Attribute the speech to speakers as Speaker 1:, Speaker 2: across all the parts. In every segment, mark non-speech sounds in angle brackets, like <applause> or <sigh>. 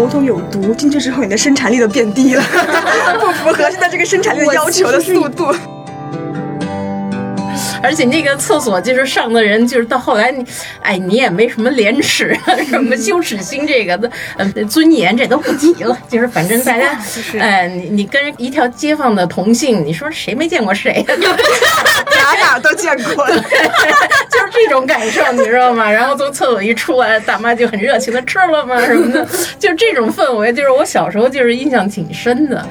Speaker 1: 胡同有毒，进去之后你的生产力都变低了，<laughs> 不符合现在这个生产力的要求的速度。
Speaker 2: 而且那个厕所就是上的人，就是到后来你，哎，你也没什么廉耻，<laughs> 什么羞耻心，这个的，呃，尊严这都不提了。就是反正大家，哎，你你跟一条街坊的同性，你说谁没见过谁？<laughs>
Speaker 1: 哪哪都见过，<laughs>
Speaker 2: 就是这种感受，你知道吗？然后从厕所一出来，大妈就很热情的吃了吗？什么的，就这种氛围，就是我小时候就是印象挺深的。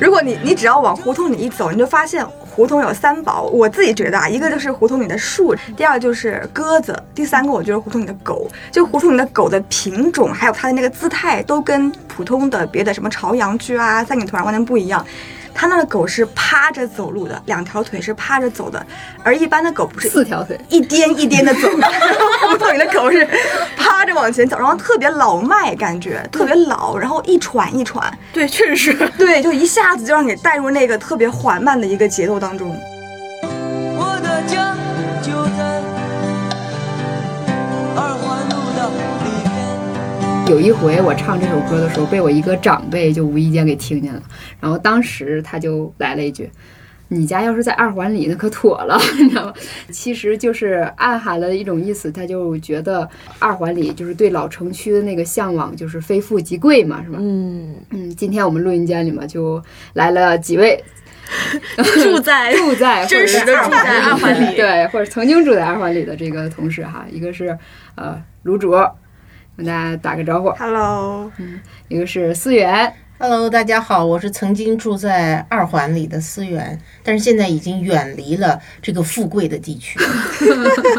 Speaker 1: 如果你你只要往胡同里一走，你就发现。胡同有三宝，我自己觉得啊，一个就是胡同里的树，第二就是鸽子，第三个我觉得胡同里的狗。就胡同里的狗的品种，还有它的那个姿态，都跟普通的别的什么朝阳区啊、三里屯啊完全不一样。它那个狗是趴着走路的，两条腿是趴着走的，而一般的狗不是
Speaker 3: 四条腿，
Speaker 1: 一颠一颠的走。<laughs> 胡同里的狗是趴着往前走，然后特别老迈，感觉特别老，然后一喘一喘。
Speaker 3: 对，确实是。
Speaker 1: 对，就一下子就让你带入那个特别缓慢的一个节奏当中。我的家就在
Speaker 3: 有一回我唱这首歌的时候，被我一个长辈就无意间给听见了，然后当时他就来了一句：“你家要是在二环里，那可妥了，你知道吗？”其实就是暗含了一种意思，他就觉得二环里就是对老城区的那个向往，就是非富即贵嘛，是吧？
Speaker 2: 嗯
Speaker 3: 嗯。今天我们录音间里嘛就来了几位
Speaker 4: 住在 <laughs>
Speaker 3: 住在
Speaker 4: 真实的住在二环里，<laughs>
Speaker 3: 对，或者曾经住在二环里的这个同事哈，一个是呃卤煮。跟大家打个招呼
Speaker 1: ，Hello，
Speaker 3: 嗯，一个是思源
Speaker 2: ，Hello，大家好，我是曾经住在二环里的思源，但是现在已经远离了这个富贵的地区。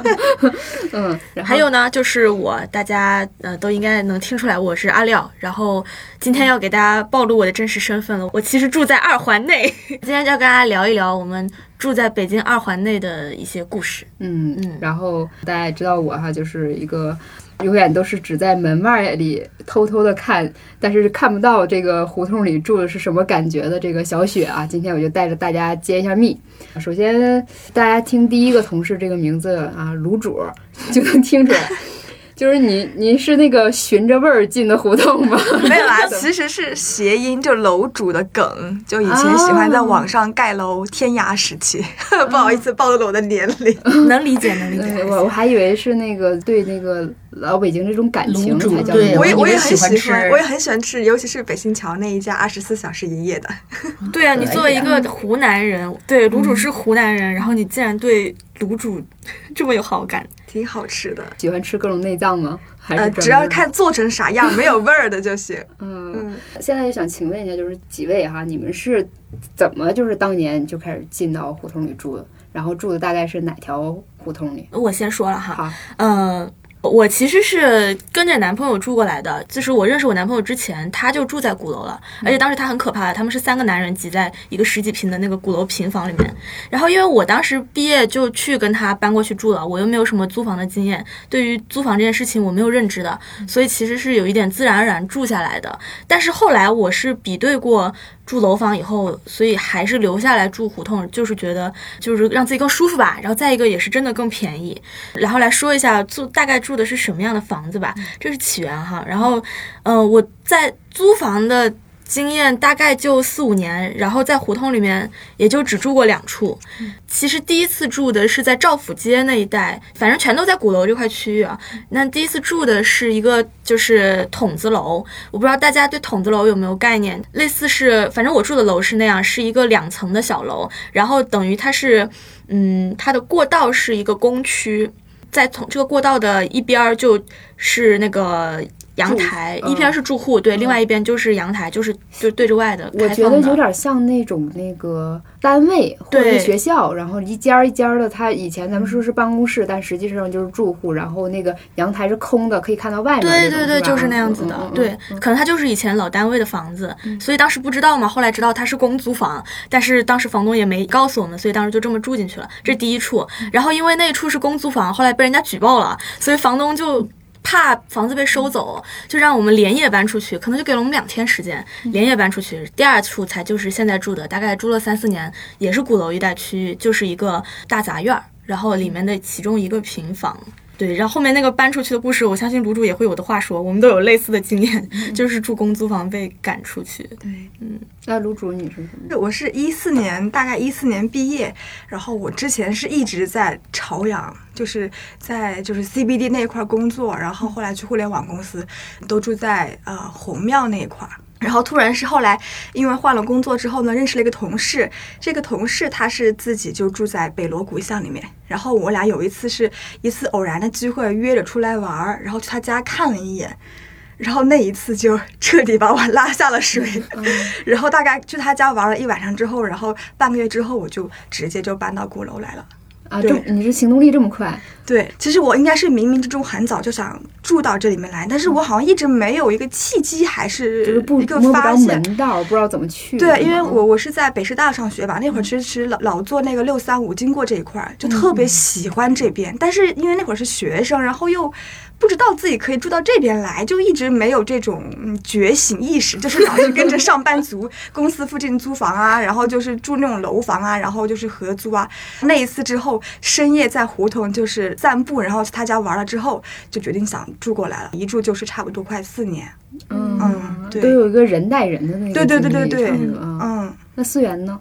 Speaker 2: <laughs>
Speaker 3: 嗯，
Speaker 4: 还有呢，就是我，大家呃都应该能听出来，我是阿廖，然后今天要给大家暴露我的真实身份了，我其实住在二环内，<laughs> 今天就要跟大家聊一聊我们住在北京二环内的一些故事。
Speaker 3: 嗯嗯，然后大家也知道我哈，就是一个。永远都是只在门外里偷偷的看，但是看不到这个胡同里住的是什么感觉的这个小雪啊，今天我就带着大家揭一下秘。首先，大家听第一个同事这个名字啊，卤煮就能听出来。<laughs> 就是你，您是那个循着味儿进的胡同吗？<laughs>
Speaker 1: 没有啊，其实是谐音，就楼主的梗。就以前喜欢在网上盖楼，天涯时期，<laughs> 不好意思暴露了我的年龄。
Speaker 4: 能理解，能理解。
Speaker 3: 我我还以为是那个对那个老北京这种感情才叫。
Speaker 2: 对，
Speaker 1: 我也我也很
Speaker 2: 喜
Speaker 1: 欢，我也很喜欢吃，尤其是北新桥那一家二十四小时营业的。<laughs>
Speaker 4: 对啊，你作为一个湖南人，对卤煮是湖南人，然后你竟然对卤煮这么有好感。
Speaker 1: 挺好吃的，
Speaker 3: 喜欢吃各种内脏吗？还是
Speaker 1: 只要看做成啥样，没有味儿的就行。<laughs>
Speaker 3: 嗯，现在就想请问一下，就是几位哈，你们是怎么就是当年就开始进到胡同里住的？然后住的大概是哪条胡同里？
Speaker 4: 我先说了哈，
Speaker 3: 好，
Speaker 4: 嗯。我其实是跟着男朋友住过来的，就是我认识我男朋友之前，他就住在鼓楼了，而且当时他很可怕，他们是三个男人挤在一个十几平的那个鼓楼平房里面。然后因为我当时毕业就去跟他搬过去住了，我又没有什么租房的经验，对于租房这件事情我没有认知的，所以其实是有一点自然而然住下来的。但是后来我是比对过。住楼房以后，所以还是留下来住胡同，就是觉得就是让自己更舒服吧。然后再一个也是真的更便宜。然后来说一下住大概住的是什么样的房子吧，这是起源哈。然后，嗯，我在租房的。经验大概就四五年，然后在胡同里面也就只住过两处。其实第一次住的是在赵府街那一带，反正全都在鼓楼这块区域啊。那第一次住的是一个就是筒子楼，我不知道大家对筒子楼有没有概念？类似是，反正我住的楼是那样，是一个两层的小楼，然后等于它是，嗯，它的过道是一个公区，在从这个过道的一边儿就是那个。阳台一边是住户，对，另外一边就是阳台，就是就对着外的。
Speaker 3: 我觉得有点像那种那个单位或者学校，然后一间一间的。它以前咱们说是办公室，但实际上就是住户。然后那个阳台是空的，可以看到外面。
Speaker 4: 对对对，就是那样子的。对，可能它就是以前老单位的房子，所以当时不知道嘛。后来知道它是公租房，但是当时房东也没告诉我们，所以当时就这么住进去了。这是第一处。然后因为那一处是公租房，后来被人家举报了，所以房东就。怕房子被收走，就让我们连夜搬出去，可能就给了我们两天时间，连夜搬出去。第二处才就是现在住的，大概住了三四年，也是鼓楼一带区域，就是一个大杂院儿，然后里面的其中一个平房。对，然后后面那个搬出去的故事，我相信卤煮也会有的话说，我们都有类似的经验，<laughs> 就是住公租房被赶出去。
Speaker 1: 对，嗯
Speaker 3: 那卤煮你是什么？
Speaker 1: 我是一四年，大概一四年毕业，然后我之前是一直在朝阳，就是在就是 CBD 那一块儿工作，然后后来去互联网公司，都住在呃红庙那一块儿。然后突然是后来，因为换了工作之后呢，认识了一个同事。这个同事他是自己就住在北锣鼓巷里面。然后我俩有一次是一次偶然的机会约着出来玩儿，然后去他家看了一眼。然后那一次就彻底把我拉下了水，<laughs> 然后大概去他家玩了一晚上之后，然后半个月之后我就直接就搬到鼓楼来了。
Speaker 3: 啊，
Speaker 1: 对
Speaker 3: 这你是行动力这么快？
Speaker 1: 对，其实我应该是冥冥之中很早就想住到这里面来，但是我好像一直没有一个契机，还是一个发现。
Speaker 3: 门道，不知道怎么去。
Speaker 1: 对，因为
Speaker 3: 嗯
Speaker 1: 我我是在北师大上学吧，那会儿其实老老坐那个六三五经过这一块儿，就特别喜欢这边。但是因为那会儿是学生，然后又不知道自己可以住到这边来，就一直没有这种嗯觉醒意识，<laughs> 就是老是跟着上班族公司附近租房啊，<laughs> 然后就是住那种楼房啊，然后就是合租啊。那一次之后，深夜在胡同就是散步，然后去他家玩了之后，就决定想住过来了，一住就是差不多快四年。
Speaker 3: 嗯
Speaker 1: 嗯对
Speaker 3: 都有一个人带人的那个
Speaker 1: 对对对
Speaker 3: 经历
Speaker 1: 对对。嗯。
Speaker 3: 那思源呢？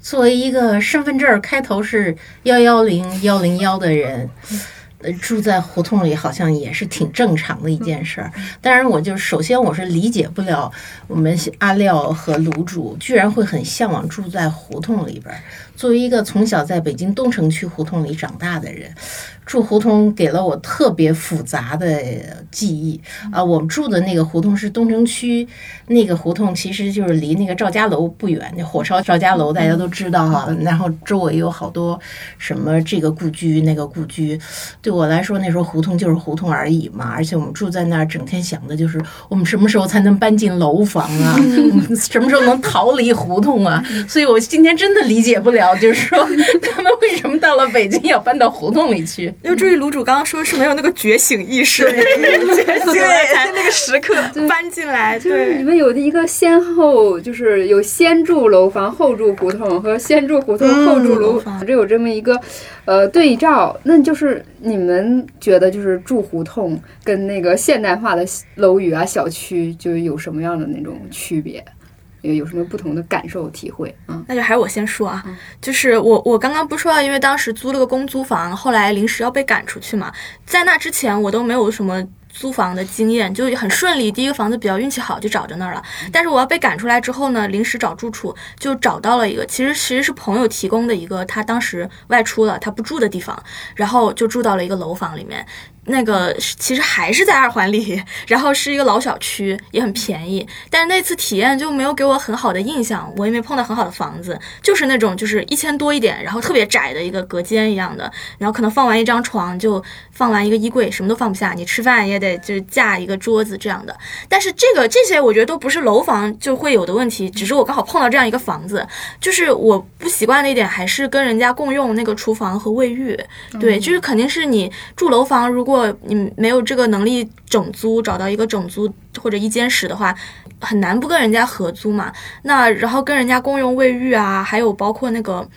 Speaker 2: 作为一个身份证开头是幺幺零幺零幺的人，呃，住在胡同里好像也是挺正常的一件事儿。当然，我就首先我是理解不了我们阿廖和卤煮居然会很向往住在胡同里边儿。作为一个从小在北京东城区胡同里长大的人，住胡同给了我特别复杂的记忆啊。我们住的那个胡同是东城区那个胡同，其实就是离那个赵家楼不远，那火烧赵家楼大家都知道哈、然后周围有好多什么这个故居那个故居，对我来说那时候胡同就是胡同而已嘛。而且我们住在那儿，整天想的就是我们什么时候才能搬进楼房啊？<laughs> 什么时候能逃离胡同啊？所以我今天真的理解不了，就是说他们为什么到了北京要搬到胡同里去？
Speaker 4: 要注意卤煮刚刚说是没有那个觉醒意识，
Speaker 1: 对，在那个时刻，
Speaker 4: 搬进来，
Speaker 3: 就是你。们有的一个先后，就是有先住楼房后住胡同和先住胡同
Speaker 1: 嗯
Speaker 3: 后住楼
Speaker 4: 房，
Speaker 3: 这有这么一个呃对照。那就是你们觉得就是住胡同跟那个现代化的楼宇啊小区就有什么样的那种区别？有有什么不同的感受体会啊？
Speaker 4: 那就还是我先说啊，就是我我刚刚不是说到，因为当时租了个公租房，后来临时要被赶出去嘛，在那之前我都没有什么。租房的经验就很顺利，第一个房子比较运气好，就找着那儿了。但是我要被赶出来之后呢，临时找住处就找到了一个，其实其实是朋友提供的一个，他当时外出了，他不住的地方，然后就住到了一个楼房里面。那个其实还是在二环里，然后是一个老小区，也很便宜。但是那次体验就没有给我很好的印象，我也没碰到很好的房子，就是那种就是一千多一点，然后特别窄的一个隔间一样的，然后可能放完一张床就放完一个衣柜，什么都放不下，你吃饭也得就是架一个桌子这样的。但是这个这些我觉得都不是楼房就会有的问题，只是我刚好碰到这样一个房子，就是我不习惯的一点还是跟人家共用那个厨房和卫浴，对，就是肯定是你住楼房，如果如果你没有这个能力整租，找到一个整租或者一间室的话，很难不跟人家合租嘛。那然后跟人家共用卫浴啊，还有包括那个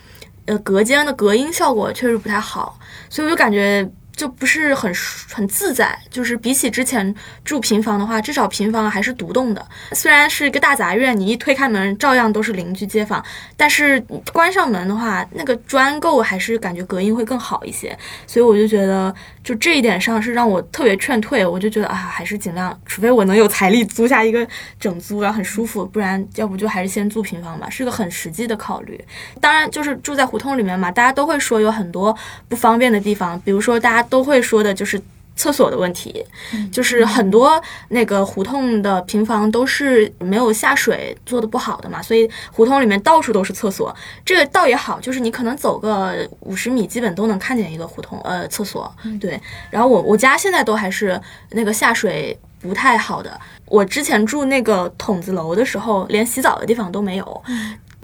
Speaker 4: 呃隔间的隔音效果确实不太好，所以我就感觉。就不是很很自在，就是比起之前住平房的话，至少平房还是独栋的。虽然是一个大杂院，你一推开门，照样都是邻居街坊，但是关上门的话，那个砖构还是感觉隔音会更好一些。所以我就觉得，就这一点上是让我特别劝退。我就觉得啊，还是尽量，除非我能有财力租下一个整租，然后很舒服，不然要不就还是先租平房吧，是个很实际的考虑。当然，就是住在胡同里面嘛，大家都会说有很多不方便的地方，比如说大家都会说的就是。厕所的问题，就是很多那个胡同的平房都是没有下水做的不好的嘛，所以胡同里面到处都是厕所。这个倒也好，就是你可能走个五十米，基本都能看见一个胡同呃厕所。对，然后我我家现在都还是那个下水不太好的。我之前住那个筒子楼的时候，连洗澡的地方都没有。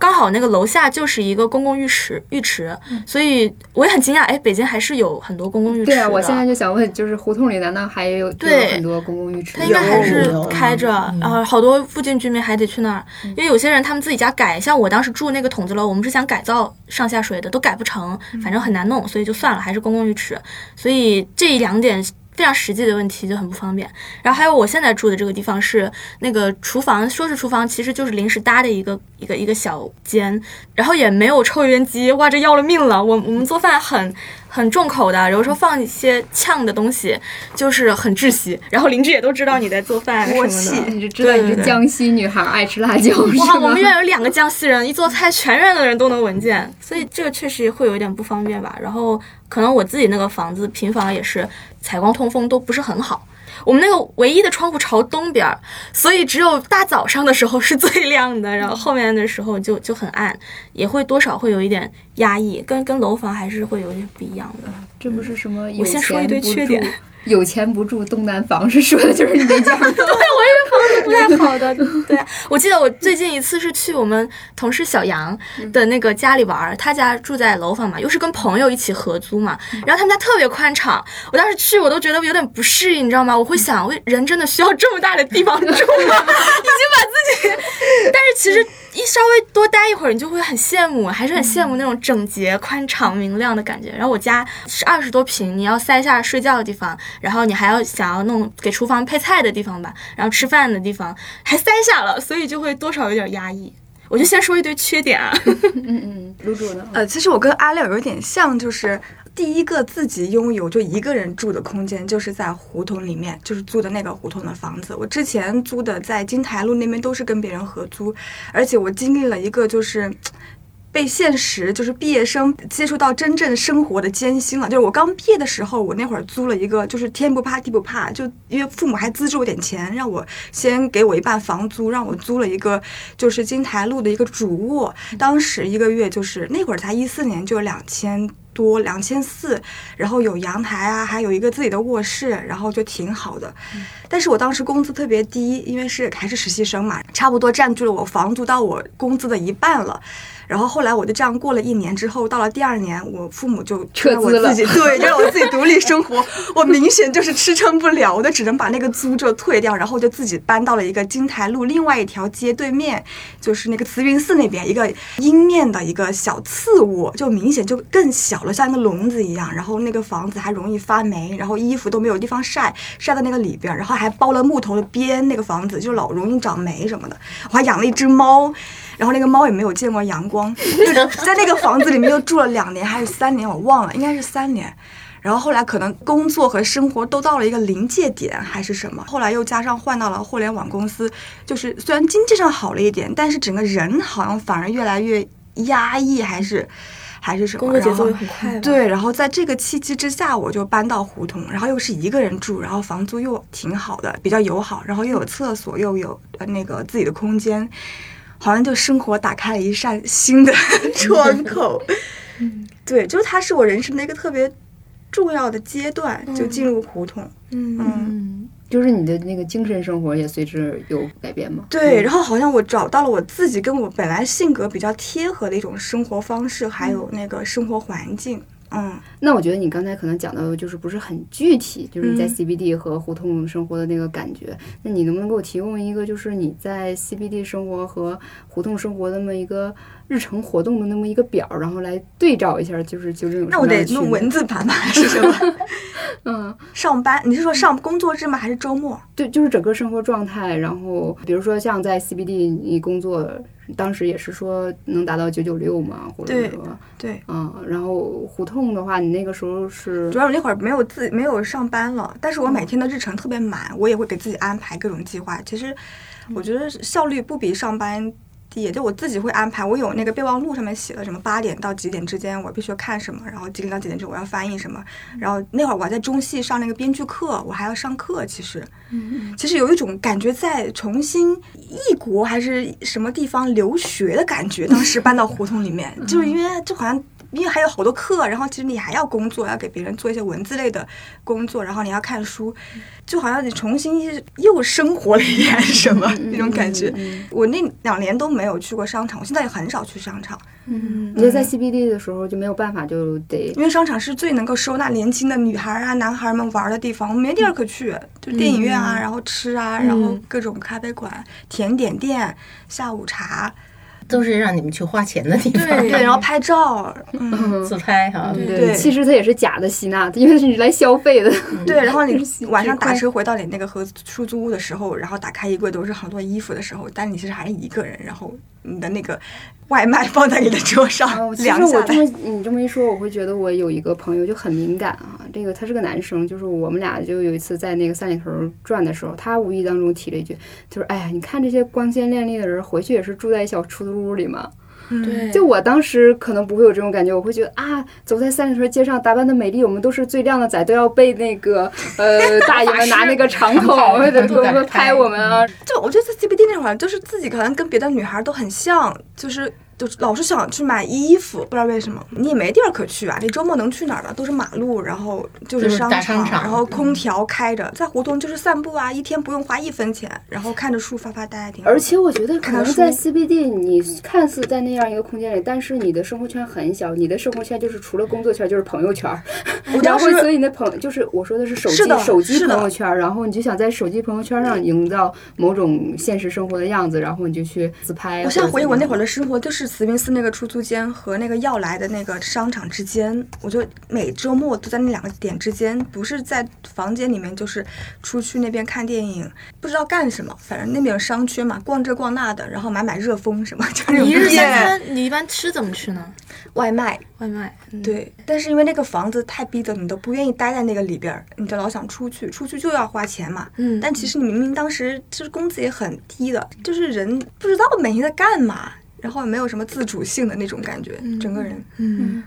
Speaker 4: 刚好那个楼下就是一个公共浴池，浴池，所以我也很惊讶，哎，北京还是有很多公共浴池的。
Speaker 3: 对啊，我现在就想问，就是胡同里难道还有有
Speaker 4: 对
Speaker 3: 很多公共浴池？
Speaker 4: 它应该还是开着，
Speaker 2: 嗯
Speaker 4: 然后好多附近居民还得去那儿，因为有些人他们自己家改，像我当时住那个筒子楼，我们是想改造上下水的，都改不成，反正很难弄，所以就算了，还是公共浴池。所以这两点非常实际的问题就很不方便。然后还有我现在住的这个地方是那个厨房，说是厨房，其实就是临时搭的一个一个一个小间，然后也没有抽油烟机，哇，这要了命了！我我们做饭很很重口的，有时候放一些呛的东西，就是很窒息。然后邻居也都知道你在做饭什么的。
Speaker 3: 你就知道你是
Speaker 4: 对对对
Speaker 3: 江西女孩，爱吃辣椒
Speaker 4: 哇，我们？院有两个江西人，一做菜全院的人都能闻见，所以这个确实会有一点不方便吧。然后可能我自己那个房子平房也是采光通风都不是很好。我们那个唯一的窗户朝东边儿，所以只有大早上的时候是最亮的，然后后面的时候就就很暗，也会多少会有一点压抑，跟跟楼房还是会有点不一样的。
Speaker 3: 这不是什么
Speaker 4: 我先说一堆缺点
Speaker 3: 住，有钱不住东南房，是说的就是你那家吗？
Speaker 4: 不太好的。对，我记得我最近一次是去我们同事小杨的那个家里玩，他家住在楼房嘛，又是跟朋友一起合租嘛，然后他们家特别宽敞，我当时去我都觉得有点不适应，你知道吗？我会想，我人真的需要这么大的地方住吗？<laughs> 已经把自己，但是其实一稍微多待一会儿，你就会很羡慕，还是很羡慕那种整洁、宽敞、明亮的感觉。然后我家是二十多平，你要塞下睡觉的地方，然后你还要想要弄给厨房配菜的地方吧，然后吃饭的地方还塞下了，所以就会多少有点压抑。我就先说一堆缺点啊，<laughs>
Speaker 3: 嗯嗯，卤煮呢？
Speaker 1: 呃，其实我跟阿廖有点像，就是第一个自己拥有就一个人住的空间，就是在胡同里面，就是租的那个胡同的房子。我之前租的在金台路那边都是跟别人合租，而且我经历了一个就是。被现实就是毕业生接触到真正生活的艰辛了。就是我刚毕业的时候，我那会儿租了一个，就是天不怕地不怕，就因为父母还资助我点钱，让我先给我一半房租，让我租了一个就是金台路的一个主卧，当时一个月就是那会儿才一四年，就两千。多两千四，然后有阳台啊，还有一个自己的卧室，然后就挺好的。但是我当时工资特别低，因为是还是实习生嘛，差不多占据了我房租到我工资的一半了。然后后来我就这样过了一年之后，到了第二年，我父母就让我
Speaker 3: 撤资了
Speaker 1: 自己 <laughs> 对，就让我自己独立生活。我明显就是支撑不了我就，只能把那个租就退掉，然后就自己搬到了一个金台路另外一条街对面，就是那个慈云寺那边一个阴面的一个小次卧，就明显就更小了，像一个笼子一样。然后那个房子还容易发霉，然后衣服都没有地方晒，晒到那个里边儿，然后还包了木头的边，那个房子就老容易长霉什么的。我还养了一只猫。然后那个猫也没有见过阳光，就 <laughs> 在那个房子里面又住了两年还是三年，我忘了，应该是三年。然后后来可能工作和生活都到了一个临界点，还是什么。后来又加上换到了互联网公司，就是虽然经济上好了一点，但是整个人好像反而越来越压抑，还是还是什么。
Speaker 4: 工作节奏
Speaker 1: 然后
Speaker 4: 也很快。
Speaker 1: 对，然后在这个契机之下，我就搬到胡同，然后又是一个人住，然后房租又挺好的，比较友好，然后又有厕所，又有呃那个自己的空间，好像就生活打开了一扇新的 <laughs> 窗口。对，就是它是我人生的一个特别重要的阶段，就进入胡同。
Speaker 4: 嗯，
Speaker 1: 嗯，
Speaker 3: 嗯，就是你的那个精神生活也随之有改变吗？
Speaker 1: 对，然后好像我找到了我自己跟我本来性格比较贴合的一种生活方式，还有那个生活环境。嗯，
Speaker 3: 那我觉得你刚才可能讲的就是不是很具体，就是你在
Speaker 1: 嗯
Speaker 3: CBD 和胡同生活的那个感觉。那你能不能给我提供一个，就是你在 CBD 生活和胡同生活的那么一个日程活动的那么一个表，然后来对照一下，就是究竟有什
Speaker 1: 那我得弄文字版吗？还是什么？
Speaker 3: 嗯，<laughs>
Speaker 1: 上班？你是说上工作日吗？还是周末？
Speaker 3: 对，就是整个生活状态。然后比如说像在 CBD 你工作，当时也是说能达到九九六嘛，或者
Speaker 1: 对
Speaker 3: 说
Speaker 1: 对，
Speaker 3: 嗯，然后胡同的话，你那个时候是
Speaker 1: 主要我那会儿没有自没有上班了，但是我每天的日程特别满，我也会给自己安排各种计划。其实我觉得效率不比上班低，就我自己会安排。我有那个备忘录上面写了什么八点到几点之间我必须要看什么，然后几点到几点之后我要翻译什么。然后那会儿我还在中戏上那个编剧课，我还要上课。其实，其实有一种感觉在重新异国还是什么地方留学的感觉。当时搬到胡同里面，就是因为就好像。因为还有好多课，然后其实你还要工作，要给别人做一些文字类的工作，然后你要看书，就好像你重新又生活了一点什么 <laughs> 那种感觉。我那两年都没没有去过商场，我现在也很少去商场，
Speaker 3: 嗯，你就在 CBD 的时候就没有办法，就得
Speaker 1: 因为商场是最能够收纳年轻的女孩啊、男孩们玩的地方，我们没地儿可去，就电影院啊，然后吃啊，然后各种咖啡馆、甜点店、下午茶，
Speaker 2: 都是让你们去花钱的地方，<laughs>
Speaker 1: 对，然后拍照，嗯，<laughs>
Speaker 2: 自拍哈。
Speaker 3: 对
Speaker 1: 对
Speaker 3: 其实它也是假的吸纳，因为是你来消费的。
Speaker 1: 对，然后你 <laughs> 晚上打车回到你那个合出租屋的时候，然后打开衣柜都是很多衣服的时候，但你其实还是一个人，然后你的那个外卖放在你的桌上
Speaker 3: 哦，其实
Speaker 1: 凉下
Speaker 3: 我这么。你这么一说，我会觉得我有一个朋友就很敏感啊。这个他是个男生，就是我们俩就有一次在那个三里屯转的时候，他无意当中提了一句，就是哎呀，你看这些光鲜亮丽的人，回去也是住在小出租屋里嘛。
Speaker 4: 对，
Speaker 3: 就我当时可能不会有这种感觉，我会觉得啊，走在三里屯街上打扮的美丽，我们都是最靓的仔，都要被那个呃 <laughs> 大爷们拿那个长筒或者多多拍我们啊。
Speaker 1: 就我觉得在 CBD 那会儿，就是自己可能跟别的女孩都很像，就是就老是想去买衣服，不知道为什么。你也没地儿可去啊，你周末能去哪儿呢？都是马路，然后就是商
Speaker 2: 场
Speaker 1: 然后空调开着，在胡同就是散步啊，一天不用花一分钱，然后看着树发发呆，挺好
Speaker 3: 而且我觉得可能在 CBD，你看似在那样一个空间里，但是你的生活圈很小，你的生活圈就是除了工作圈就是朋友圈。<laughs> 然后
Speaker 1: 我当时
Speaker 3: 所以你的朋就是我说的是手机
Speaker 1: 是
Speaker 3: 手机
Speaker 1: 是
Speaker 3: 朋友圈，然后你就想在手机朋友圈上营造某种现实生活的样子，然后你就去自拍。
Speaker 1: 我现在回忆我那会儿
Speaker 3: 儿，
Speaker 1: 的生活，就是慈云寺那个出租间和那个要来的那个商场之间，我就每周末都在那两个点之间，不是在房间里面，就是出去那边看电影，不知道干什么，反正那边有商圈嘛，逛这逛那的，然后买买热风什么，就是
Speaker 4: 你一日三餐，你一般吃怎么吃呢？
Speaker 1: 外卖。
Speaker 4: 外卖。嗯，
Speaker 1: 对，但是因为那个房子太逼着你，都不愿意待在那个里边儿，你就老想出去，出去就要花钱嘛。
Speaker 4: 嗯
Speaker 1: 但其实你明明当时就是工资也很低的，就是人不知道每天在干嘛，然后也没有什么自主性的那种感觉，整个人。
Speaker 4: 嗯，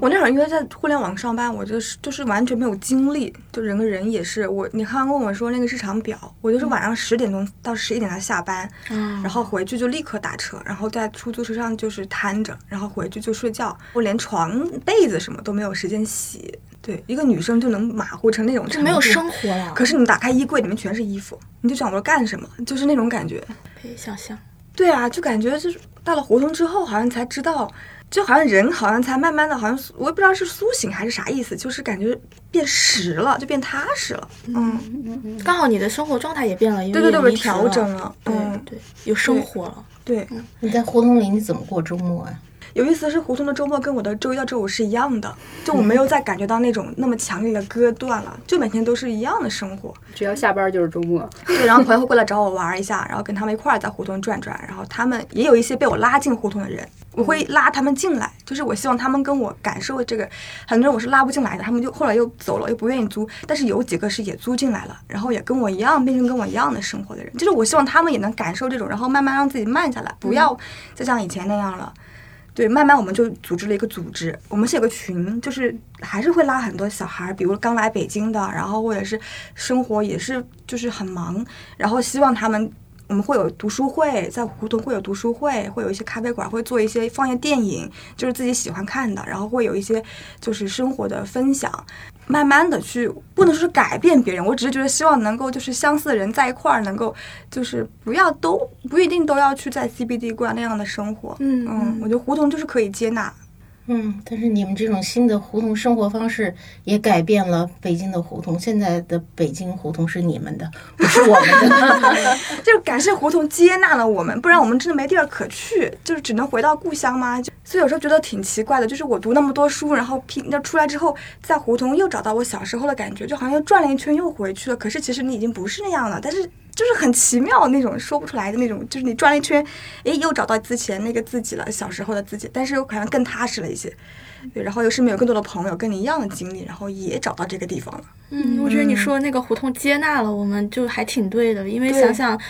Speaker 1: 我那会儿因为在互联网上班，我就是就是完全没有精力，就整个人也是我。你刚刚问我说那个日常表，我就是晚上十点钟到十一点才下班，
Speaker 4: 嗯
Speaker 1: 然后回去就立刻打车，然后在出租车上就是瘫着，然后回去就睡觉，我连床被子什么都没有时间洗。对，一个女生就能马虎成那种程度，
Speaker 4: 就没有生活了。
Speaker 1: 可是你打开衣柜，里面全是衣服，你就想我干什么，就是那种感觉。
Speaker 4: 可以想象。
Speaker 1: 对啊，就感觉就是到了胡同之后，好像才知道，就好像人好像才慢慢的，好像我也不知道是苏醒还是啥意思，就是感觉变实了，就变踏实了。嗯，嗯
Speaker 4: 刚好你的生活状态也变了，因为
Speaker 1: 对对对，我
Speaker 4: 也离职
Speaker 1: 调整
Speaker 4: 了。
Speaker 1: 嗯，
Speaker 4: 对，有生活了。
Speaker 1: 对，
Speaker 2: 你在胡同里你怎么过周末啊？
Speaker 1: 有意思的是，胡同的周末跟我的周一到周五是一样的，就我没有再感觉到那种那么强烈的割断了，就每天都是一样的生活。
Speaker 3: 只要下班就是周末。
Speaker 1: 对，然后朋友会过来找我玩一下，然后跟他们一块儿在胡同转转，然后他们也有一些被我拉进胡同的人，我会拉他们进来，就是我希望他们跟我感受这个。很多人我是拉不进来的，他们就后来又走了，又不愿意租，但是有几个是也租进来了，然后也跟我一样变成跟我一样的生活的人，就是我希望他们也能感受这种，然后慢慢让自己慢下来，不要再像以前那样了。对，慢慢我们就组织了一个组织，我们是有个群，就是还是会拉很多小孩儿，比如刚来北京的，然后或者是生活也是就是很忙，然后希望他们。我们会有读书会，在胡同会有读书会，会有一些咖啡馆，会做一些放映电影，就是自己喜欢看的，然后会有一些就是生活的分享，慢慢的去，不能说是改变别人，我只是觉得希望能够就是相似的人在一块儿，能够就是不要都不一定都要去在 CBD 过那样的生活，
Speaker 4: 嗯
Speaker 1: 嗯，我觉得胡同就是可以接纳，
Speaker 2: 嗯，但是你们这种新的胡同生活方式也改变了北京的胡同。现在的北京胡同是你们的，<laughs> 不是我们的。<laughs>
Speaker 1: 就是感谢胡同接纳了我们，不然我们真的没地儿可去，就是只能回到故乡吗？就所以有时候觉得挺奇怪的，就是我读那么多书，然后拼，那出来之后，在胡同又找到我小时候的感觉，就好像又转了一圈又回去了。可是其实你已经不是那样了，但是就是很奇妙那种说不出来的那种，就是你转了一圈，诶，又找到之前那个自己了，小时候的自己，但是又好像更踏实了一些。对，然后又身边有更多的朋友跟你一样的经历，然后也找到这个地方了。
Speaker 4: 嗯，我觉得你说那个胡同接纳了我们，就还挺对的。因为想想，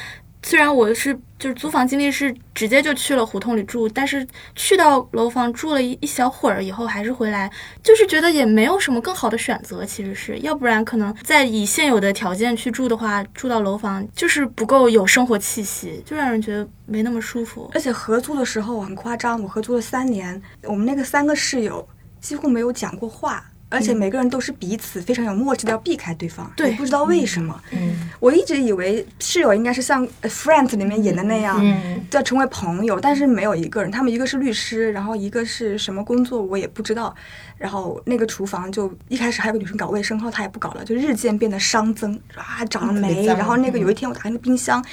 Speaker 4: 虽然我是就是租房经历是直接就去了胡同里住，但是去到楼房住了一一小会儿以后，还是回来，就是觉得也没有什么更好的选择。其实是要不然可能在以现有的条件去住的话，住到楼房就是不够有生活气息，就让人觉得没那么舒服。
Speaker 1: 而且合租的时候很夸张，我合租了三年，我们那个三个室友几乎没有讲过话，而且每个人都是彼此非常有默契的要避开对方，
Speaker 4: 对
Speaker 1: 不知道为什么。
Speaker 2: 嗯
Speaker 1: 我一直以为室友应该是像呃《Friends》里面演的那样，
Speaker 2: 嗯
Speaker 1: 要成为朋友，但是没有一个人，他们一个是律师，然后一个是什么工作我也不知道，然后那个厨房就一开始还有个女生搞卫生，后来她也不搞了，就日渐变得熵增，啊长了霉，然后那个有一天我打开那冰箱。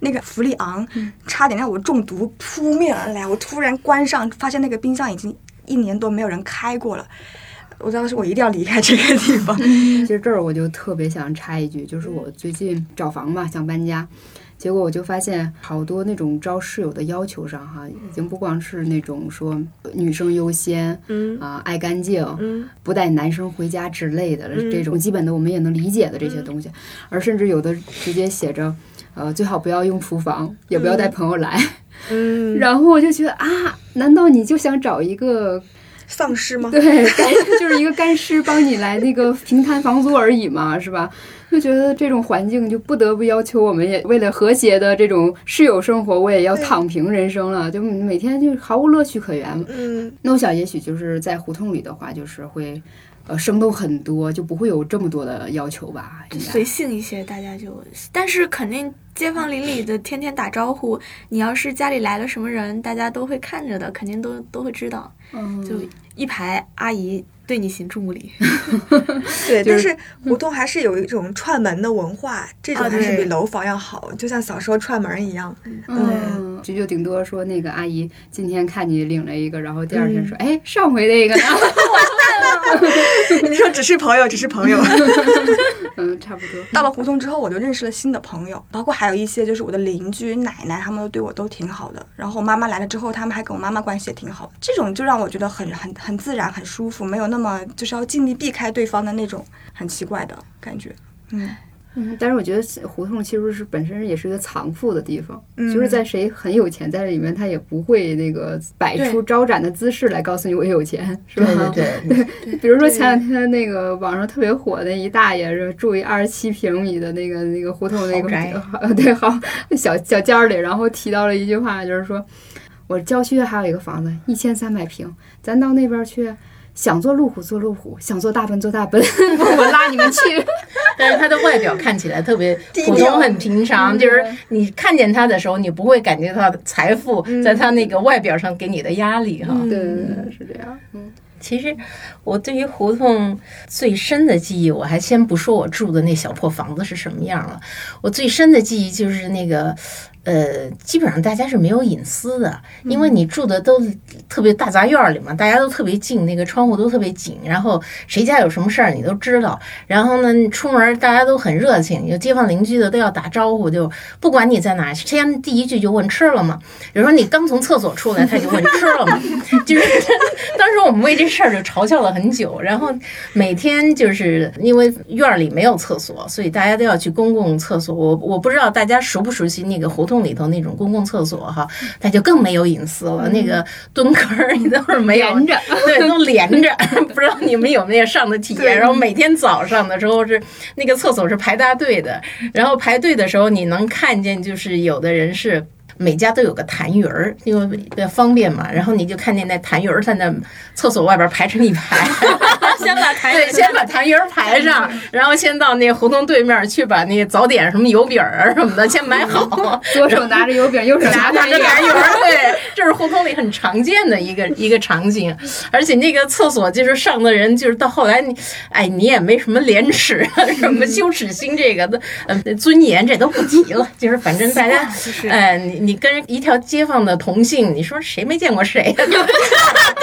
Speaker 1: 那个氟利昂差点让我中毒，扑面而来。我突然关上，发现那个冰箱已经一年多没有人开过了。我当时我一定要离开这个地方。<laughs>
Speaker 3: 其实这儿我就特别想插一句，就是我最近找房嘛，想搬家，结果我就发现好多那种招室友的要求上哈，已经不光是那种说女生优先，
Speaker 4: 嗯。
Speaker 3: 啊、爱干净，
Speaker 4: 嗯。
Speaker 3: 不带男生回家之类的、
Speaker 4: 嗯。
Speaker 3: 这种基本的我们也能理解的这些东西，而甚至有的直接写着，呃，最好不要用厨房，也不要带朋友来。
Speaker 4: 嗯，<laughs>
Speaker 3: 然后我就觉得啊，难道你就想找一个
Speaker 1: 丧尸吗？
Speaker 3: 对，干就是一个干尸帮你来那个平摊房租而已嘛，是吧？就觉得这种环境就不得不要求我们也为了和谐的这种室友生活，我也要躺平人生了，就每天就毫无乐趣可言。
Speaker 1: 嗯，
Speaker 3: 那我想也许就是在胡同里的话，就是会呃生动很多，就不会有这么多的要求吧？
Speaker 4: 随性一些，大家就，但是肯定街坊邻里的天天打招呼，你要是家里来了什么人，大家都会看着的，肯定都都会知道，就一排阿姨对你行注目礼。<laughs>
Speaker 1: 对，
Speaker 3: 就是
Speaker 1: 但是胡同还是有一种串门的文化，这种
Speaker 4: 啊
Speaker 1: 还是比楼房要好，就像小时候串门一样。
Speaker 3: 嗯，就就顶多说那个阿姨今天看你领了一个，然后第二天说，哎，上回那个呢？<laughs>
Speaker 1: 你说只是朋友，只是朋友。<laughs>
Speaker 3: 嗯，差不多。
Speaker 1: 到了胡同之后，我就认识了新的朋友，包括还有一些就是我的邻居、奶奶，他们都对我都挺好的。然后我妈妈来了之后，他们还跟我妈妈关系也挺好的，这种就让我觉得很很很自然、很舒服，没有那么就是要尽力避开对方的那种很奇怪的感觉。嗯，
Speaker 3: 嗯，但是我觉得胡同其实是本身也是一个藏富的地方，
Speaker 1: 嗯
Speaker 3: 就是在谁很有钱，在这里面他也不会那个摆出招展的姿势来告诉你我有钱，是吧？
Speaker 2: 对对对，<laughs>
Speaker 3: 比如说前两天那个网上特别火的一大爷是住一二十七平米的那个那个胡同那个 <laughs> 对好小小间儿里，然后提到了一句话，就是说我郊区还有一个房子一千三百平，咱到那边去。想做路虎做路虎，想做大奔做大奔，<laughs> 我拉你们去。
Speaker 2: 但是他的外表看起来特别普通、很平常，就是你看见他的时候，你不会感觉到财富在他那个外表上给你的压力哈。
Speaker 3: 对对对，是这样。嗯
Speaker 2: 其实我对于胡同最深的记忆，我还先不说我住的那小破房子是什么样了，我最深的记忆就是那个。呃，基本上大家是没有隐私的，因为你住的都特别大杂院儿里嘛，大家都特别近，那个窗户都特别紧，然后谁家有什么事儿你都知道。然后呢，出门大家都很热情，有街坊邻居的都要打招呼，就不管你在哪儿，先第一句就问吃了吗？比如说你刚从厕所出来，<laughs> 他就问吃了吗？就是当时我们为这事儿就嘲笑了很久，然后每天就是因为院儿里没有厕所，所以大家都要去公共厕所。我我不知道大家熟不熟悉那个胡同里头那种公共厕所哈，那就更没有隐私了。那个蹲坑儿你都是没有
Speaker 3: 连着，<laughs>
Speaker 2: 对，都连着。<laughs> 不知道你们有没有上的体验？然后每天早上的时候是那个厕所是排大队的，然后排队的时候你能看见，就是有的人是。每家都有个痰盂儿，因为比较方便嘛。然后你就看见那痰盂儿在那厕所外边排成一排，<laughs> <laughs>
Speaker 4: 先把台
Speaker 2: 对，先把痰盂儿排上，然后先到那个胡同对面去把那个早点什么油饼儿什么的先买好，<laughs>
Speaker 3: 左手拿着油饼，右手拿
Speaker 2: 拿着
Speaker 3: 着痰盂。
Speaker 2: 痰盂儿，对，这是胡同里很常见的一个一个场景，而且那个厕所就是上的人，就是到后来你，哎，你也没什么廉耻，什么羞耻心，这个的，呃，尊严这都不提了，就是反正大家，哎，你你跟一条街坊的同性，你说谁没见过谁呀？<laughs>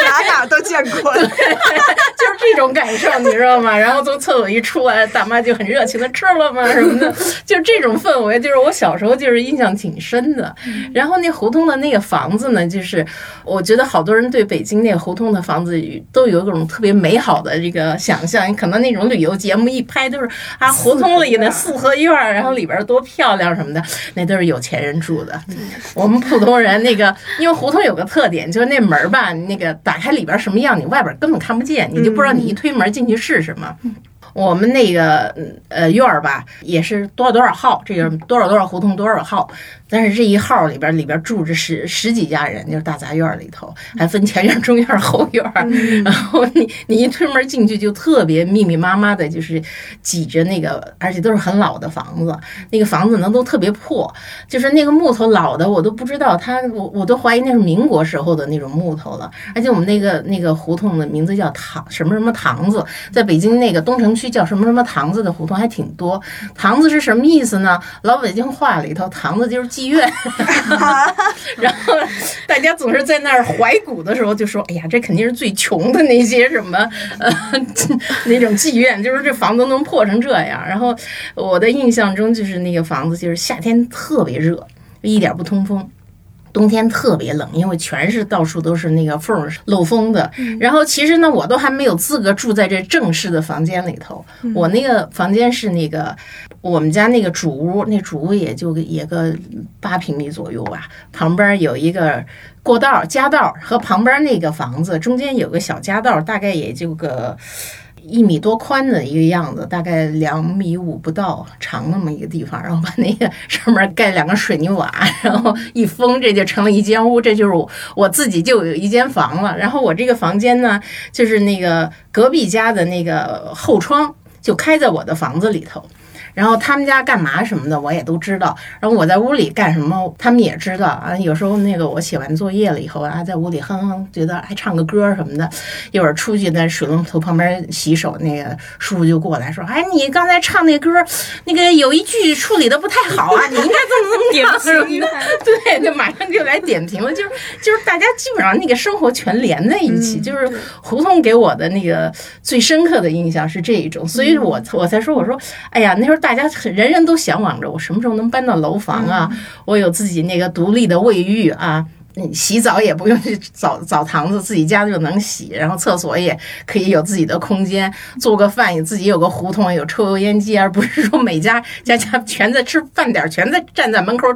Speaker 1: 哪哪都见过。
Speaker 2: 就是这种感受，你知道吗？<laughs> 然后从厕所一出来，大妈就很热情的吃了吗 <laughs> 什么的，就这种氛围，就是我小时候就是印象挺深的。然后那胡同的那个房子呢，就是我觉得好多人对北京那胡同的房子都有一种特别美好的这个想象，可能那种旅游节目一拍都是啊胡同里的四合院，然后里边多漂亮什么的，<laughs> 那都是有钱人住的。我们普通人那个，因为胡同有个特点，就是那门吧，那个打开里边什么样，你外边根本看不见，你就不知道你推门进去试试嘛。我们那个呃院儿吧，也是多少多少号，这个多少多少胡同多少号，但是这一号里边里边住着十十几家人，就是大杂院里头还分前院、中院、后院，<laughs> 然后你你一推门进去就特别密密麻麻的，就是挤着那个，而且都是很老的房子，那个房子呢都特别破，就是那个木头老的我都不知道它，我我都怀疑那是民国时候的那种木头了，而且我们那个那个胡同的名字叫堂什么什么堂子，在北京那个东城区叫什么什么堂子的胡同还挺多，堂子是什么意思呢？老北京话里头堂子就是妓院。<laughs> 然后大家总是在那儿怀古的时候就说：“哎呀，这肯定是最穷的那些什么呃 <laughs> 那种妓院，就是这房子能破成这样。”然后我的印象中就是那个房子就是夏天特别热，一点不通风。冬天特别冷，因为全是到处都是那个缝儿漏风的。然后其实呢，我都还没有资格住在这正式的房间里头。我那个房间是那个我们家那个主屋，那主屋也就也个八平米左右吧。旁边有一个过道、夹道，和旁边那个房子中间有个小夹道，大概也就个。一米多宽的一个样子，大概两米五不到长那么一个地方，然后把那个上面盖两个水泥瓦，然后一封，这就成了一间屋，这就是我自己就有一间房了。然后我这个房间呢，就是那个隔壁家的那个后窗就开在我的房子里头。然后他们家干嘛什么的我也都知道，然后我在屋里干什么他们也知道啊。有时候那个我写完作业了以后啊，在屋里哼哼，觉得还唱个歌什么的。一会儿出去在水龙头旁边洗手，那个叔叔就过来说：“哎，你刚才唱那歌，那个有一句处理的不太好啊，你应该这么这么点评。<laughs> ”对，就马上就来点评了。就是就是大家基本上那个生活全连在一起。就是胡同给我的那个最深刻的印象是这一种，所以我我才说我说，哎呀，那时候。大家人人都向往着，我什么时候能搬到楼房啊？我有自己那个独立的卫浴啊，洗澡也不用去澡澡堂子，自己家就能洗。然后厕所也可以有自己的空间，做个饭也自己有个胡同，有抽油烟机，而不是说每家家家全在吃饭点，全在站在门口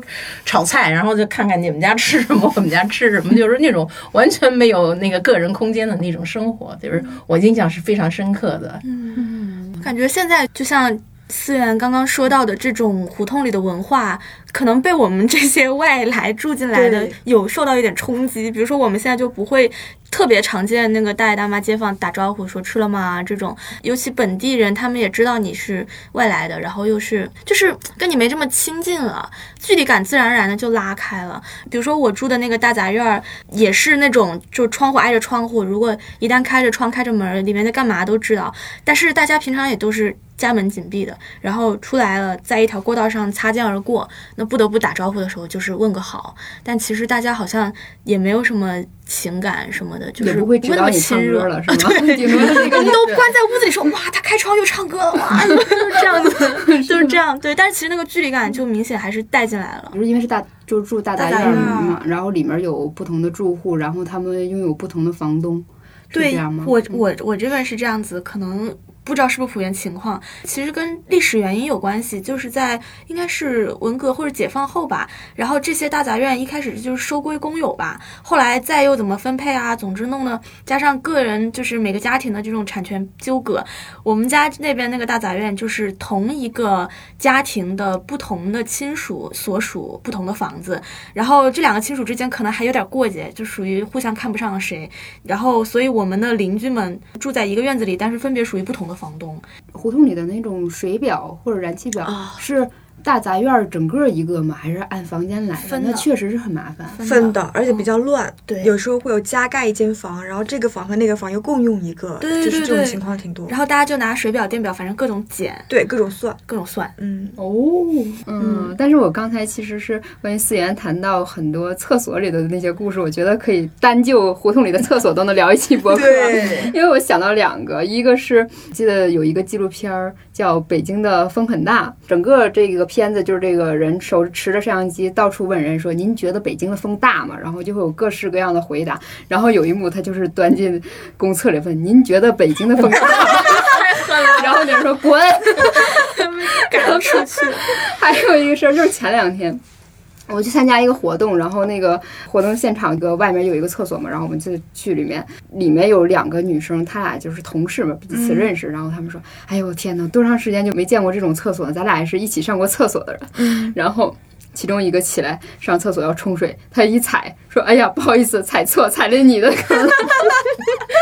Speaker 2: 炒菜，然后就看看你们家吃什么，我们家吃什么，就是那种完全没有那个个人空间的那种生活，就是我印象是非常深刻的。
Speaker 4: 嗯，感觉现在就像。思源刚刚说到的这种胡同里的文化，可能被我们这些外来住进来的有受到一点冲击。比如说，我们现在就不会特别常见那个大爷大妈街坊打招呼说吃了吗这种，尤其本地人他们也知道你是外来的，然后又是就是跟你没这么亲近了，距离感自然而然的就拉开了。比如说我住的那个大杂院儿，也是那种就窗户挨着窗户，如果一旦开着窗开着门，里面在干嘛都知道。但是大家平常也都是。家门紧闭的，然后出来了，在一条过道上擦肩而过，那不得不打招呼的时候，就是问个好。但其实大家好像也没有什么情感什么的，就是
Speaker 3: 不会知道你唱歌了，是吗？
Speaker 4: 们 <laughs> 都关在屋子里说，哇，他开窗又唱歌了，哇，<laughs> 就是这样子，<laughs> 就是这样。对，但是其实那个距离感就明显还是带进来了。
Speaker 3: 不是因为是大，就住大大院嘛，然后里面有不同的住户，然后他们拥有不同的房东，是这样吗？
Speaker 4: 我我我这边是这样子，可能。不知道是不是普遍情况，其实跟历史原因有关系，就是在应该是文革或者解放后吧。然后这些大杂院一开始就是收归公有吧，后来再又怎么分配啊？总之弄的，加上个人就是每个家庭的这种产权纠葛。我们家那边那个大杂院就是同一个家庭的不同的亲属所属不同的房子，然后这两个亲属之间可能还有点过节，就属于互相看不上谁。然后所以我们的邻居们住在一个院子里，但是分别属于不同的。房东，
Speaker 3: 胡同里的那种水表或者燃气表是。大杂院整个一个吗？还是按房间来
Speaker 4: 分？
Speaker 3: 那确实是很麻烦，
Speaker 1: 分的，而且比较乱。
Speaker 4: 对，
Speaker 1: 有时候会有加盖一间房，然后这个房和那个房又共用一个，
Speaker 4: 对
Speaker 1: 就是这种情况挺多。
Speaker 4: 然后大家就拿水表、电表，反正各种减，
Speaker 1: 对，各种算，
Speaker 4: 各种算。
Speaker 1: 嗯，
Speaker 3: 哦，嗯。但是我刚才其实是关于思源谈到很多厕所里的那些故事，我觉得可以单就胡同里的厕所都能聊一期博客。
Speaker 1: 对，
Speaker 3: 因为我想到两个，一个是记得有一个纪录片儿叫《北京的风很大》，整个这个片子就是这个。人手持着摄像机到处问人说：“您觉得北京的风大吗？”然后就会有各式各样的回答。然后有一幕，他就是端进公厕里问：“您觉得北京的风大吗？” <laughs> 然后那人说：“滚！” <laughs>
Speaker 4: 赶出去。<laughs>
Speaker 3: 还有一个事儿，就是前两天我去参加一个活动，然后那个活动现场一个外面有一个厕所嘛，然后我们就去里面，里面有两个女生，她俩就是同事嘛，彼此认识。然后他们说：“哎呦天呐，多长时间就没见过这种厕所了？咱俩也是一起上过厕所的人。<laughs> ”然后。其中一个起来上厕所要冲水，他一踩说：“哎呀，不好意思，踩错，踩了你的坑。<laughs> ”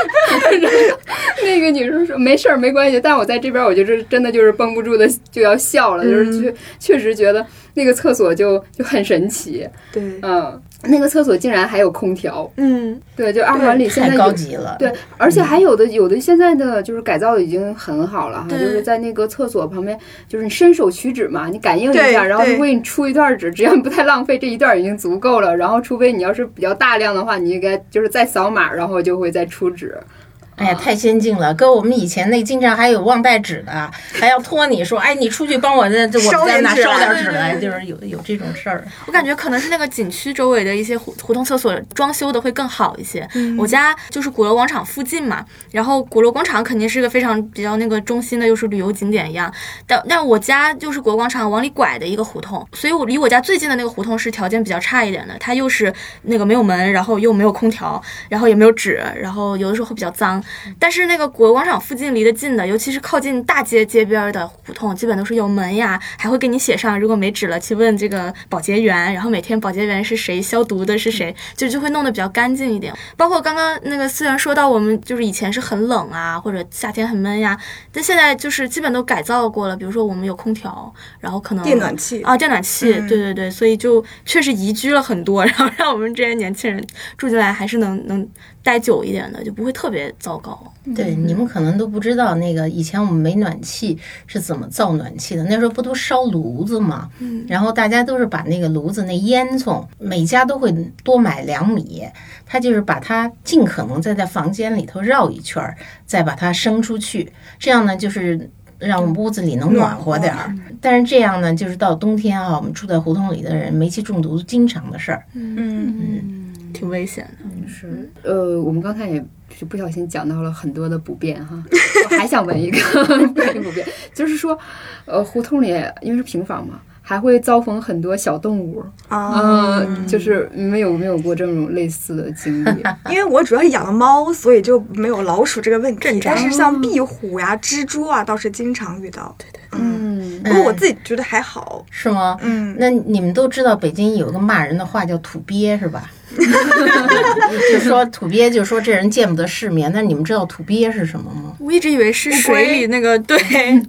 Speaker 3: <laughs> 那个女生说：“没事儿，没关系。”但我在这边，我就是真的就是绷不住的就要笑了，就是确确实觉得那个厕所就就很神奇。
Speaker 1: 对，
Speaker 3: 嗯，那个厕所竟然还有空调。
Speaker 4: 嗯，
Speaker 3: 对，就二环里现在
Speaker 2: 太高级了。
Speaker 3: 对，而且还有的有的现在的就是改造的已经很好了哈，就是在那个厕所旁边，就是你伸手取纸嘛，你感应一下，然后
Speaker 1: 对
Speaker 3: 如果你出一段纸，只要你不太浪费，这一段已经足够了。然后除非你要是比较大量的话，你应该就是再扫码，然后就会再出纸。Yeah.
Speaker 2: 哎呀，太先进了，跟我们以前那经常还有忘带纸的，<laughs> 还要托你说，哎，你出去帮我这这我
Speaker 1: 烧
Speaker 2: 在哪烧
Speaker 1: 点纸来
Speaker 2: 点纸来，就是有有这种事儿。
Speaker 4: 我感觉可能是那个景区周围的一些胡胡同厕所装修的会更好一些。我家就是鼓楼广场附近嘛，然后鼓楼广场肯定是个非常比较那个中心的，又是旅游景点一样。但但我家就是鼓楼广场往里拐的一个胡同，所以我离我家最近的那个胡同是条件比较差一点的，它又是那个没有门，然后又没有空调，然后也没有纸，然后有的时候会比较脏。但是那个鼓楼广场附近离得近的，尤其是靠近大街街边儿的胡同，基本都是有门呀，还会给你写上如果没纸了去问这个保洁员，然后每天保洁员是谁消毒的是谁，就就会弄得比较干净一点。包括刚刚那个思源说到，我们就是以前是很冷啊，或者夏天很闷呀，但现在就是基本都改造过了，比如说我们有空调，然后可能
Speaker 1: 电暖气
Speaker 4: 啊，电暖气，
Speaker 1: 嗯
Speaker 4: 对对对，所以就确实宜居了很多，<laughs> 然后让我们这些年轻人住进来还是能能待久一点的，就不会特别糟糕。
Speaker 2: 对，你们可能都不知道，那个以前我们没暖气是怎么造暖气的。那时候不都烧炉子嘛，
Speaker 4: 嗯
Speaker 2: 然后大家都是把那个炉子那烟囱，每家都会多买两米，他就是把它尽可能在在房间里头绕一圈儿，再把它升出去，这样呢就是。让屋子里能暖和点儿，但是这样呢，就是到冬天啊，我们住在胡同里的人，煤气中毒经常的事儿。
Speaker 1: 嗯，
Speaker 4: 挺危险的。
Speaker 3: 是，呃，我们刚才也就不小心讲到了很多的不便哈，我还想问一个关于不便，就是说，呃，胡同里因为是平房嘛，还会遭逢很多小动物，
Speaker 1: 啊，
Speaker 3: 嗯，就是你们有没有过这种类似的经历？<laughs>
Speaker 1: 因为我主要是养了猫，所以就没有老鼠这个问题。但是像壁虎呀、蜘蛛啊，倒是经常遇到。对对，
Speaker 3: 嗯，
Speaker 1: 不过我自己觉得还好。
Speaker 2: 是吗？
Speaker 1: 嗯，
Speaker 2: 那你们都知道北京有个骂人的话叫土鳖是吧？<laughs> 就说土鳖，就说这人见不得世面。那你们知道土鳖是什么吗？
Speaker 4: 我一直以为是水里那个对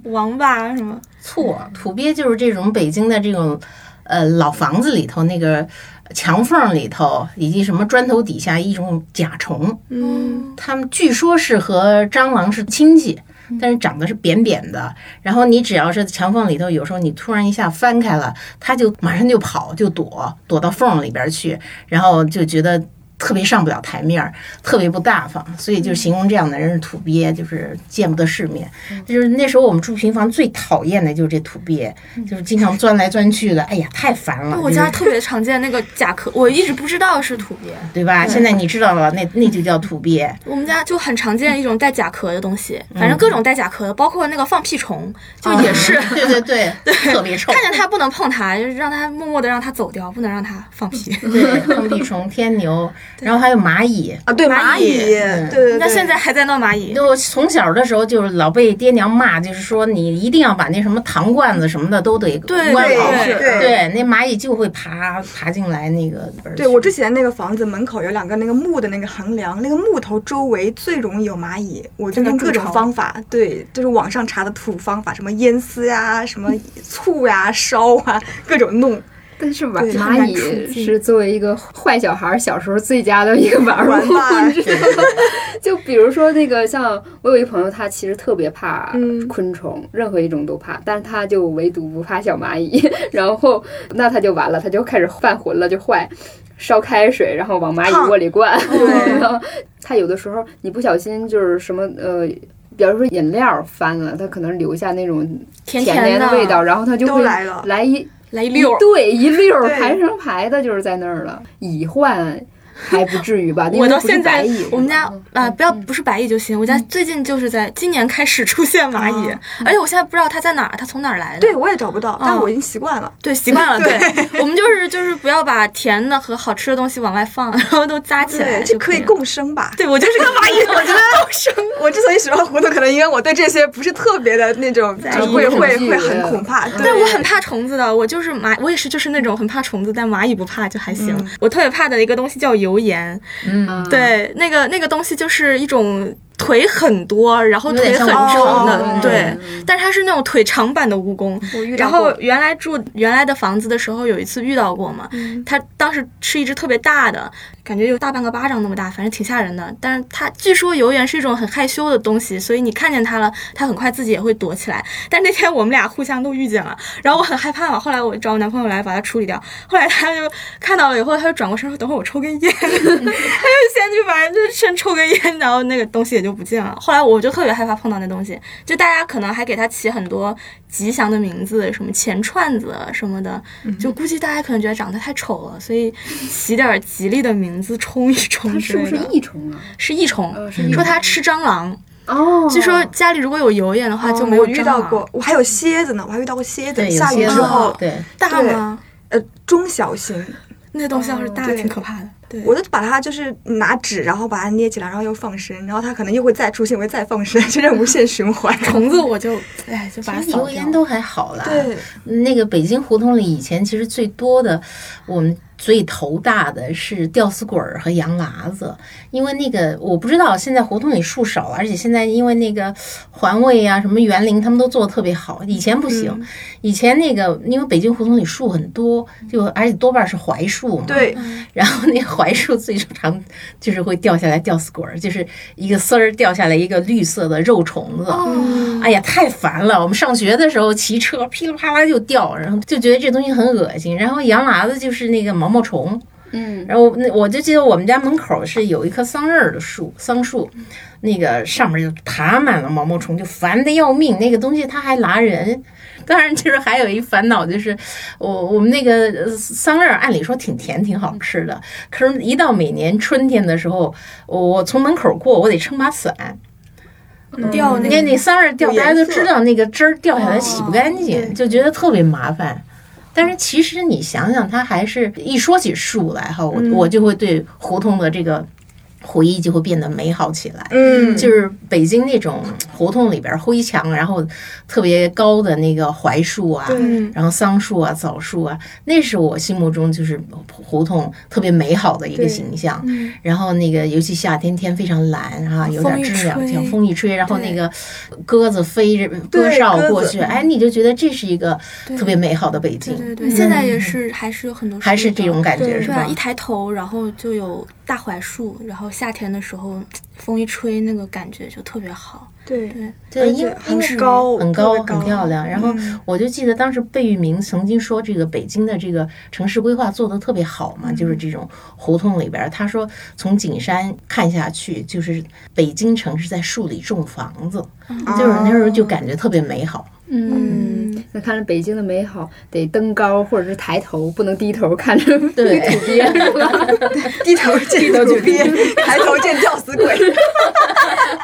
Speaker 4: 王八什么，
Speaker 2: 错，土鳖就是这种北京的这种呃老房子里头那个墙缝里头，以及什么砖头底下一种甲虫。
Speaker 4: 嗯，
Speaker 2: 它们据说是和蟑螂是亲戚。但是长得是扁扁的，然后你只要是墙缝里头，有时候你突然一下翻开了，它就马上就跑，就躲，躲到缝里边去，然后就觉得特别上不了台面儿，特别不大方，所以就形容这样的人是土鳖，就是见不得世面。就是那时候我们住平房最讨厌的就是这土鳖，就是经常钻来钻去的，哎呀，太烦了。
Speaker 4: 我家特别常见那个甲壳，我一直不知道是土鳖。
Speaker 2: 对吧？现在你知道了，那那就叫土鳖。
Speaker 4: 我们家就很常见一种带甲壳的东西，反正各种带甲壳的，包括那个放屁虫，就也是。<laughs>
Speaker 2: 对对对，<laughs> 特别臭。
Speaker 4: 看见它不能碰它，就是让它默默的让它走掉，不能让它放屁。<laughs>
Speaker 2: 对，放屁虫、天牛，然后还有蚂蚁。
Speaker 1: 啊，对
Speaker 4: 蚂蚁，
Speaker 1: 对对对。
Speaker 4: 那现在还在闹蚂蚁，
Speaker 2: 就从小的时候就是老被爹娘骂，就是说你一定要把那什么糖罐子什么的都得
Speaker 4: 对
Speaker 2: 关好。
Speaker 1: 对对
Speaker 2: 对，那蚂蚁就会爬爬进来那个。
Speaker 1: 对我之前那个房子门口有两个那个木的那个横梁，那个木头周围最容易有蚂蚁，我就用各种方法，对，就是网上查的土方法，什么烟丝呀，什么醋呀、烧啊，各种弄。
Speaker 3: 但是蚂
Speaker 1: 对
Speaker 3: 蚂蚁是作为一个坏小孩儿小时候最佳的一个玩物，你知道吗？就比如说那个，像我有一个朋友，他其实特别怕
Speaker 1: 嗯
Speaker 3: 昆虫，任何一种都怕，但是他就唯独不怕小蚂蚁。<laughs> 然后那他就完了，他就开始犯浑了，就坏。烧开水，然后往蚂蚁窝里灌。<laughs>
Speaker 1: 对
Speaker 3: 然后 <laughs> 他有的时候你不小心就是什么呃，比如说饮料翻了，它可能留下那种
Speaker 4: 甜
Speaker 3: 甜甜
Speaker 4: 的
Speaker 3: 味道，然后它就会
Speaker 1: 来
Speaker 3: 一
Speaker 4: 来一溜儿。
Speaker 3: 对，一溜儿排成排的，就是在那儿了。蚁患还不至于吧？<laughs>
Speaker 4: 我到现在我们家啊、不要不是白蚁就行。我家最近就是在今年开始出现蚂蚁，而且我现在不知道它在哪儿，它从哪儿来的。
Speaker 1: 对我也找不到，但我已经习惯了。
Speaker 4: 对，习惯了。<laughs> 对，我们就是就是不要把甜的和好吃的东西往外放，然后都扎起来
Speaker 1: 对，
Speaker 4: 就
Speaker 1: 这可以共生吧？
Speaker 4: 对我就是个蚂蚁，<laughs> 我觉得共生。
Speaker 1: 我之所以喜欢胡同，可能因为我对这些不是特别的那种，就会会会很恐怕。对
Speaker 4: 但我很怕虫子的，我就是蚂，我也是就是那种很怕虫子，但蚂蚁不怕就还行。我特别怕的一个东西叫油盐，
Speaker 2: 嗯，
Speaker 4: 对，那个那个东西就是一种腿很多，然后腿很长的，对，但是它是那种腿长版的蜈蚣。然后原来住原来的房子的时候，有一次遇到过嘛，它当时是一只特别大的，感觉有大半个巴掌那么大，反正挺吓人的。但是它据说油盐是一种很害羞的东西，所以你看见它了，它很快自己也会躲起来。但那天我们俩互相都遇见了，然后我很害怕嘛，后来我找我男朋友来把它处理掉。后来他就看到了以后，他就转过身说：“等会儿我抽根烟。<laughs> ”他就先去把就先抽根烟，然后那个东西也就不见了。后来我就特别害怕碰到那东西，就大家可能还给它起很多吉祥的名字，什么钱串子什么的，就估计大家可能觉得长得太丑了，所以起点儿吉利的名字冲一冲
Speaker 3: 它是不是
Speaker 4: 之类的。
Speaker 3: 益虫啊？
Speaker 4: 是益虫说它吃蟑螂，
Speaker 3: 哦，
Speaker 4: 据说家里如果有油烟的话就没有
Speaker 1: 哦遇到过，我还有蝎子呢，我还遇到过蝎子，下雨
Speaker 2: 些
Speaker 1: 之后，
Speaker 2: 对，
Speaker 4: 大吗？
Speaker 1: 呃，中小型，
Speaker 4: 那东西要是大，
Speaker 1: 对
Speaker 4: 挺可怕的。对，
Speaker 1: 我就把它就是拿纸，然后把它捏起来，然后又放生，然后它可能又会再出现，我会再放生，<laughs> 就这样无限循环。
Speaker 4: 虫子我就哎就把它
Speaker 2: 其实油烟都还好啦。
Speaker 1: 对，
Speaker 2: 那个北京胡同里以前其实最多的，我们最头大的是吊死鬼儿和洋喇子，因为那个我不知道现在胡同里树少了，而且现在因为那个环卫啊什么园林他们都做的特别好，以前不行，以前那个因为北京胡同里树很多，就而且多半是槐树嘛，
Speaker 1: 对，
Speaker 2: 然后那个槐树最常就是会掉下来吊死鬼儿，就是一个丝儿掉下来一个绿色的肉虫子。
Speaker 4: 哦，
Speaker 2: 哎呀，太烦了！我们上学的时候骑车噼里啪啦就掉，然后就觉得这东西很恶心。然后洋喇子就是那个毛毛毛虫，
Speaker 3: 嗯，
Speaker 2: 然后那我就记得我们家门口是有一棵桑葚儿的树，桑树，那个上面就爬满了毛毛虫，就烦的要命。那个东西它还拉人。<laughs> 当然，就是还有一烦恼，就是我我们那个呃桑葚儿，按理说挺甜挺好吃的，可是，一到每年春天的时候，我我从门口过，我得撑把伞。
Speaker 4: 掉那个
Speaker 2: 那那桑葚掉，大家都知道那个汁儿掉下来
Speaker 4: 哦
Speaker 2: 洗不干净，
Speaker 1: 对
Speaker 2: 就觉得特别麻烦。但是其实你想想，它还是一说起树来哈，我我就会对胡同的这个回忆就会变得美好起来。
Speaker 1: 嗯，
Speaker 2: 就是北京那种胡同里边灰墙，然后特别高的那个槐树啊，
Speaker 4: 嗯
Speaker 2: 然后桑树啊、枣树啊，那是我心目中就是胡同特别美好的一个形象。
Speaker 4: 嗯。
Speaker 2: 然后那个，尤其夏天天非常蓝啊，有点知了，
Speaker 4: 吹。
Speaker 2: 像风一吹，然后那个鸽子飞着，鸽哨过去，哎，你就觉得这是一个特别美好的北京。
Speaker 4: 对，对对，现在也是还是有很多
Speaker 2: 还是这种感觉是吧？
Speaker 4: 啊，？一抬头，然后就有大槐树，然后夏天的时候风一吹，那个感觉就特别好。
Speaker 1: 对，
Speaker 4: 对，
Speaker 2: 因为
Speaker 1: 很
Speaker 2: 因为
Speaker 1: 高，
Speaker 2: 很高很漂亮。然后
Speaker 1: 嗯
Speaker 2: 我就记得当时贝聿铭曾经说，这个北京的这个城市规划做得特别好嘛，就是这种胡同里边儿，他说从景山看下去，就是北京城是在树里种房子，就是那时候就感觉特别美好。
Speaker 3: 嗯，那看着北京的美好，得登高或者是抬头，不能低头看着
Speaker 2: 对
Speaker 3: 土鳖，是吧？<laughs>
Speaker 1: 低头见土鳖，<laughs> 抬头见吊死鬼。<laughs>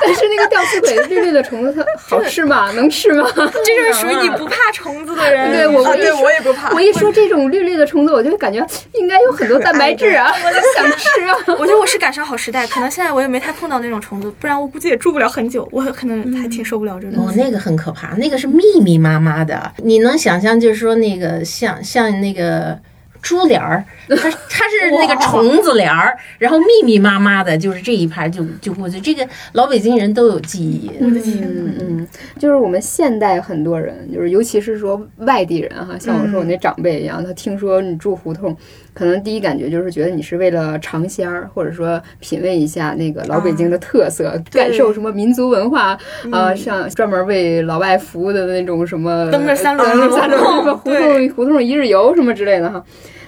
Speaker 3: 但是那个吊死鬼绿绿的虫子，它好吃吗？能吃吗？
Speaker 4: 这就是属于你不怕虫子的人。
Speaker 1: 啊，对
Speaker 3: 对我我
Speaker 1: 也不怕。
Speaker 3: 我一说这种绿绿的虫子，我就感觉应该有很多蛋白质啊，我就想吃啊。
Speaker 4: 我觉得我是赶上好时代，可能现在我也没太碰到那种虫子，不然我估计也住不了很久。我可能还挺受不了这种。
Speaker 2: 哦，那个很可怕，那个是密密麻麻的，你能想象，就是说那个像像那个珠帘儿，<laughs> 它它是那个虫子帘儿，然后密密麻麻的，就是这一排就就过去。这个老北京人都有记忆。
Speaker 4: 我的天
Speaker 3: 嗯嗯，就是我们现代很多人，就是尤其是说外地人哈，像我说我那长辈一样，他听说你住胡同，可能第一感觉就是觉得你是为了尝鲜儿，或者说品味一下那个老北京的特色，感受什么民族文化啊、像专门为老外服务的那种什么
Speaker 4: 蹬着三轮
Speaker 3: 蹬着三轮胡同胡同一日游什么之类的哈。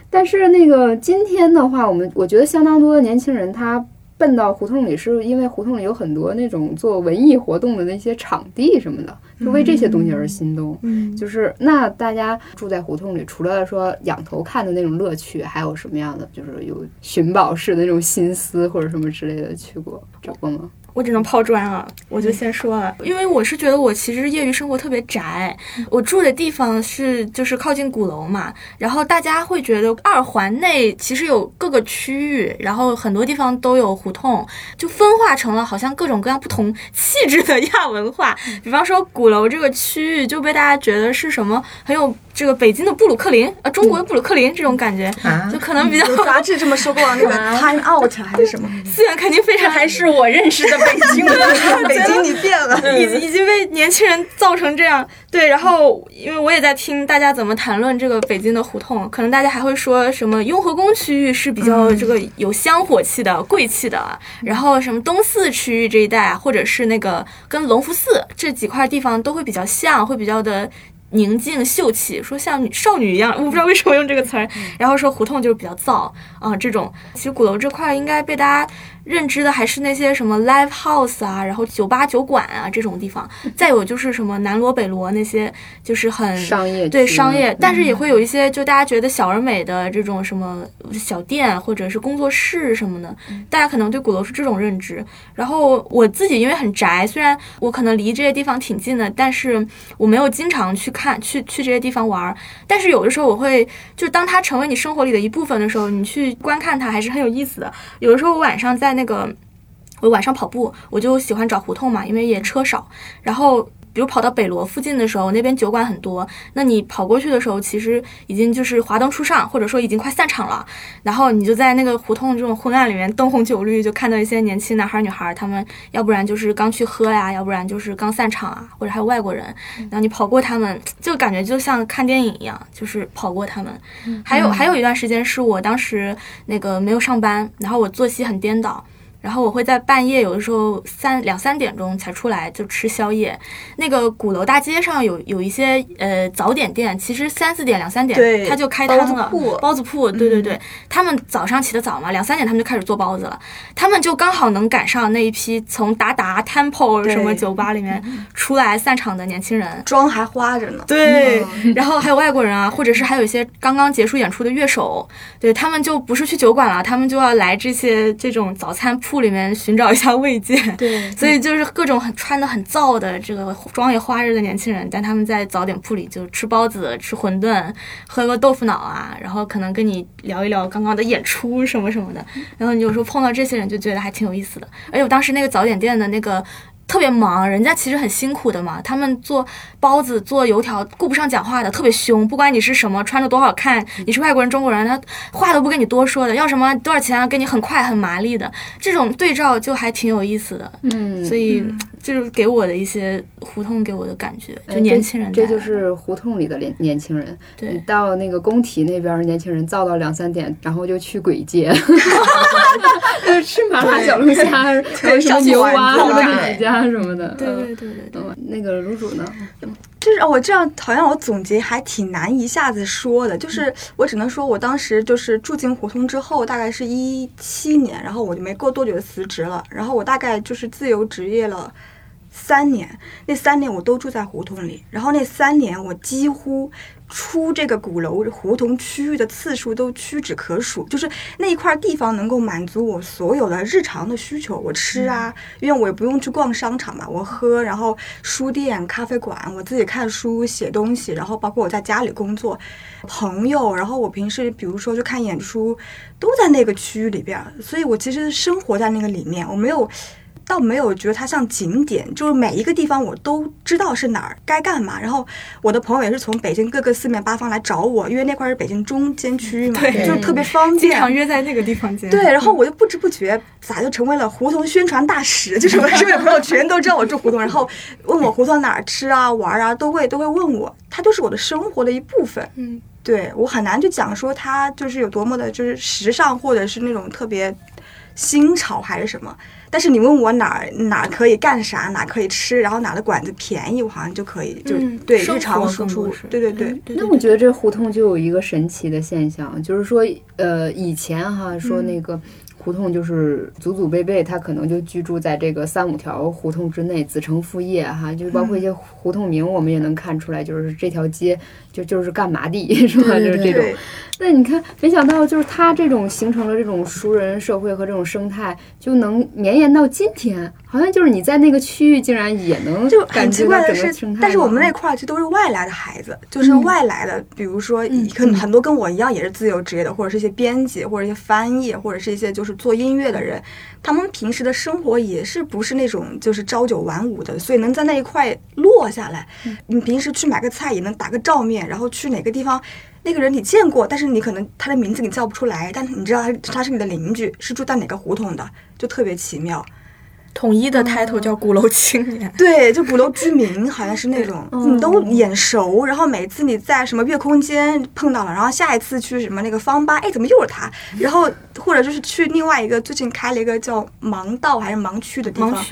Speaker 3: 但是那个今天的话，我们我觉得相当多的年轻人他奔到胡同里，是因为胡同里有很多那种做文艺活动的那些场地什么的，就为这些东西而心动。
Speaker 4: 嗯，
Speaker 3: 就是那大家住在胡同里，除了说仰头看的那种乐趣，还有什么样的？就是有寻宝式的那种心思或者什么之类的，去过找过吗？
Speaker 4: 我只能抛砖了，我就先说了，因为我是觉得我其实业余生活特别宅，我住的地方是就是靠近鼓楼嘛，然后大家会觉得二环内其实有各个区域，然后很多地方都有胡同，就分化成了好像各种各样不同气质的亚文化。比方说鼓楼这个区域就被大家觉得是什么很有这个北京的布鲁克林啊，中国的布鲁克林这种感觉，
Speaker 2: 啊
Speaker 4: 就可能比较
Speaker 1: 有杂志这么说过那个 <laughs> Time Out 还是什么？
Speaker 4: 资源肯定非常
Speaker 2: 还是我认识的北京的。
Speaker 1: 北京你变了，
Speaker 4: 已已经被年轻人造成这样。对，然后因为我也在听大家怎么谈论这个北京的胡同，可能大家还会说什么雍和宫区域是比较这个有香火气的、贵气的，然后什么东四区域这一带啊，或者是那个跟隆福寺这几块地方都会比较像，会比较的。宁静秀气，说像女少女一样，我不知道为什么用这个词儿。然后说胡同就是比较燥啊、这种其实鼓楼这块应该被大家认知的还是那些什么 live house 啊，然后酒吧酒馆啊这种地方。<laughs> 再有就是什么南锣北锣那些，就是很
Speaker 3: 商业
Speaker 4: 对商业，但是也会有一些就大家觉得小而美的这种什么小店或者是工作室什么的，大家可能对鼓楼是这种认知。然后我自己因为很宅，虽然我可能离这些地方挺近的，但是我没有经常去看去去这些地方玩儿。但是有的时候我会，就当它成为你生活里的一部分的时候，你去观看它还是很有意思的。有的时候我晚上在那个。我晚上跑步，我就喜欢找胡同嘛，因为也车少。然后，比如跑到北罗附近的时候，那边酒馆很多。那你跑过去的时候，其实已经就是华灯初上，或者说已经快散场了。然后你就在那个胡同这种昏暗里面，灯红酒绿，就看到一些年轻男孩女孩，他们要不然就是刚去喝呀，要不然就是刚散场啊，或者还有外国人。然后你跑过他们，就感觉就像看电影一样，就是跑过他们。还有还有一段时间是我当时那个没有上班，然后我作息很颠倒。然后我会在半夜，有的时候三两三点钟才出来就吃宵夜。那个鼓楼大街上有有一些呃早点店，其实三四点两三点
Speaker 1: 对
Speaker 4: 它就开摊了。
Speaker 1: 包子铺
Speaker 4: 包子铺，对对对，他们早上起得早嘛，两三点他们就开始做包子了。他们就刚好能赶上那一批从达达、Temple 什么酒吧里面出来散场的年轻人。
Speaker 1: 妆还花着呢。
Speaker 4: 对，然后还有外国人啊，或者是还有一些刚刚结束演出的乐手，对他们就不是去酒馆了，他们就要来这些这种早餐铺里面寻找一下慰藉。
Speaker 1: 对 <laughs>
Speaker 4: 所以就是各种很穿的很燥的这个妆也花着的年轻人，但他们在早点铺里就吃包子、吃馄饨、喝个豆腐脑啊，然后可能跟你聊一聊刚刚的演出什么什么的。然后你有时候碰到这些人，就觉得还挺有意思的。而且我当时那个早点店的那个。特别忙，人家其实很辛苦的嘛。他们做包子、做油条，顾不上讲话的，特别凶。不管你是什么，穿着多好看，你是外国人、中国人，他话都不跟你多说的，要什么多少钱啊，给你很快、很麻利的。这种对照就还挺有意思的。
Speaker 3: 嗯，
Speaker 4: 所以就是给我的一些胡同给我的感觉，
Speaker 3: 哎
Speaker 4: 就年轻人
Speaker 3: 这这就是胡同里的年年轻人。
Speaker 4: 对
Speaker 3: 你到那个工体那边儿，年轻人造到两三点，然后就去鬼街，<laughs> <laughs> 就是吃麻辣小龙虾，<laughs> 还有什么牛蛙、什么李家什么的。
Speaker 4: 对对对对对。
Speaker 3: 嗯，那个卤煮呢？
Speaker 1: 就是我这样，好像我总结还挺难一下子说的。就是我只能说，我当时就是住进胡同之后，大概是一七年，然后我就没过多久就辞职了，然后我大概就是自由职业了。三年，那三年我都住在胡同里，然后那三年我几乎出这个鼓楼胡同区域的次数都屈指可数，就是那一块地方能够满足我所有的日常的需求，我吃啊，因为我也不用去逛商场嘛，我喝，然后书店、咖啡馆，我自己看书、写东西，然后包括我在家里工作，朋友，然后我平时比如说去看演出，都在那个区域里边儿，所以我其实生活在那个里面，我没有。倒没有觉得它像景点，就是每一个地方我都知道是哪儿该干嘛。然后我的朋友也是从北京各个四面八方来找我，因为那块儿是北京中间区域嘛，
Speaker 4: 对
Speaker 1: 就是特别方便
Speaker 4: 经
Speaker 1: 便。
Speaker 4: 常约在那个地方见。
Speaker 1: 对，然后我就不知不觉咋就成为了胡同宣传大使，就是我身边的朋友全都知道我住胡同，然后问我胡同哪儿吃啊、玩啊，都会都会问我，它就是我的生活的一部分。
Speaker 4: 嗯，
Speaker 1: 对我很难去讲说它就是有多么的，就是时尚或者是那种特别新潮还是什么。但是你问我哪儿哪儿可以干啥，哪可以吃，然后哪的馆子便宜，我好像就可以就、
Speaker 4: 嗯
Speaker 1: 对
Speaker 4: 生
Speaker 1: 日常输出，对对对。
Speaker 4: 对
Speaker 3: 那我觉得这胡同就有一个神奇的现象，就是说，呃，以前哈说那个。胡同就是祖祖辈辈，他可能就居住在这个三五条胡同之内，子承父业哈，就包括一些胡同名，我们也能看出来，就是这条街就就是干嘛地，<laughs> 是吧？就是这种。那你看，没想到就是他这种形成了这种熟人社会和这种生态，就能绵延到今天。好像就是你在那个区域，竟然也能
Speaker 1: 就很奇怪的
Speaker 3: 是，
Speaker 1: 但是我们那块儿其实都是外来的孩子，就是外来的，比如说很很多跟我一样也是自由职业的，或者是一些编辑，或者一些翻译，或者是一些就是做音乐的人，他们平时的生活也是不是那种就是朝九晚五的，所以能在那一块落下来。你平时去买个菜也能打个照面，然后去哪个地方。那个人你见过，但是你可能他的名字你叫不出来，但你知道他他是你的邻居，是住在哪个胡同的，就特别奇妙。
Speaker 4: 统一的 title 叫鼓楼青年，<laughs>
Speaker 1: 对，就鼓楼居民，好像是那种，你都眼熟。然后每次你在什么月空间碰到了，然后下一次去什么那个方吧，哎，怎么又是他？然后或者就是去另外一个最近开了一个叫盲道还是盲区的地方，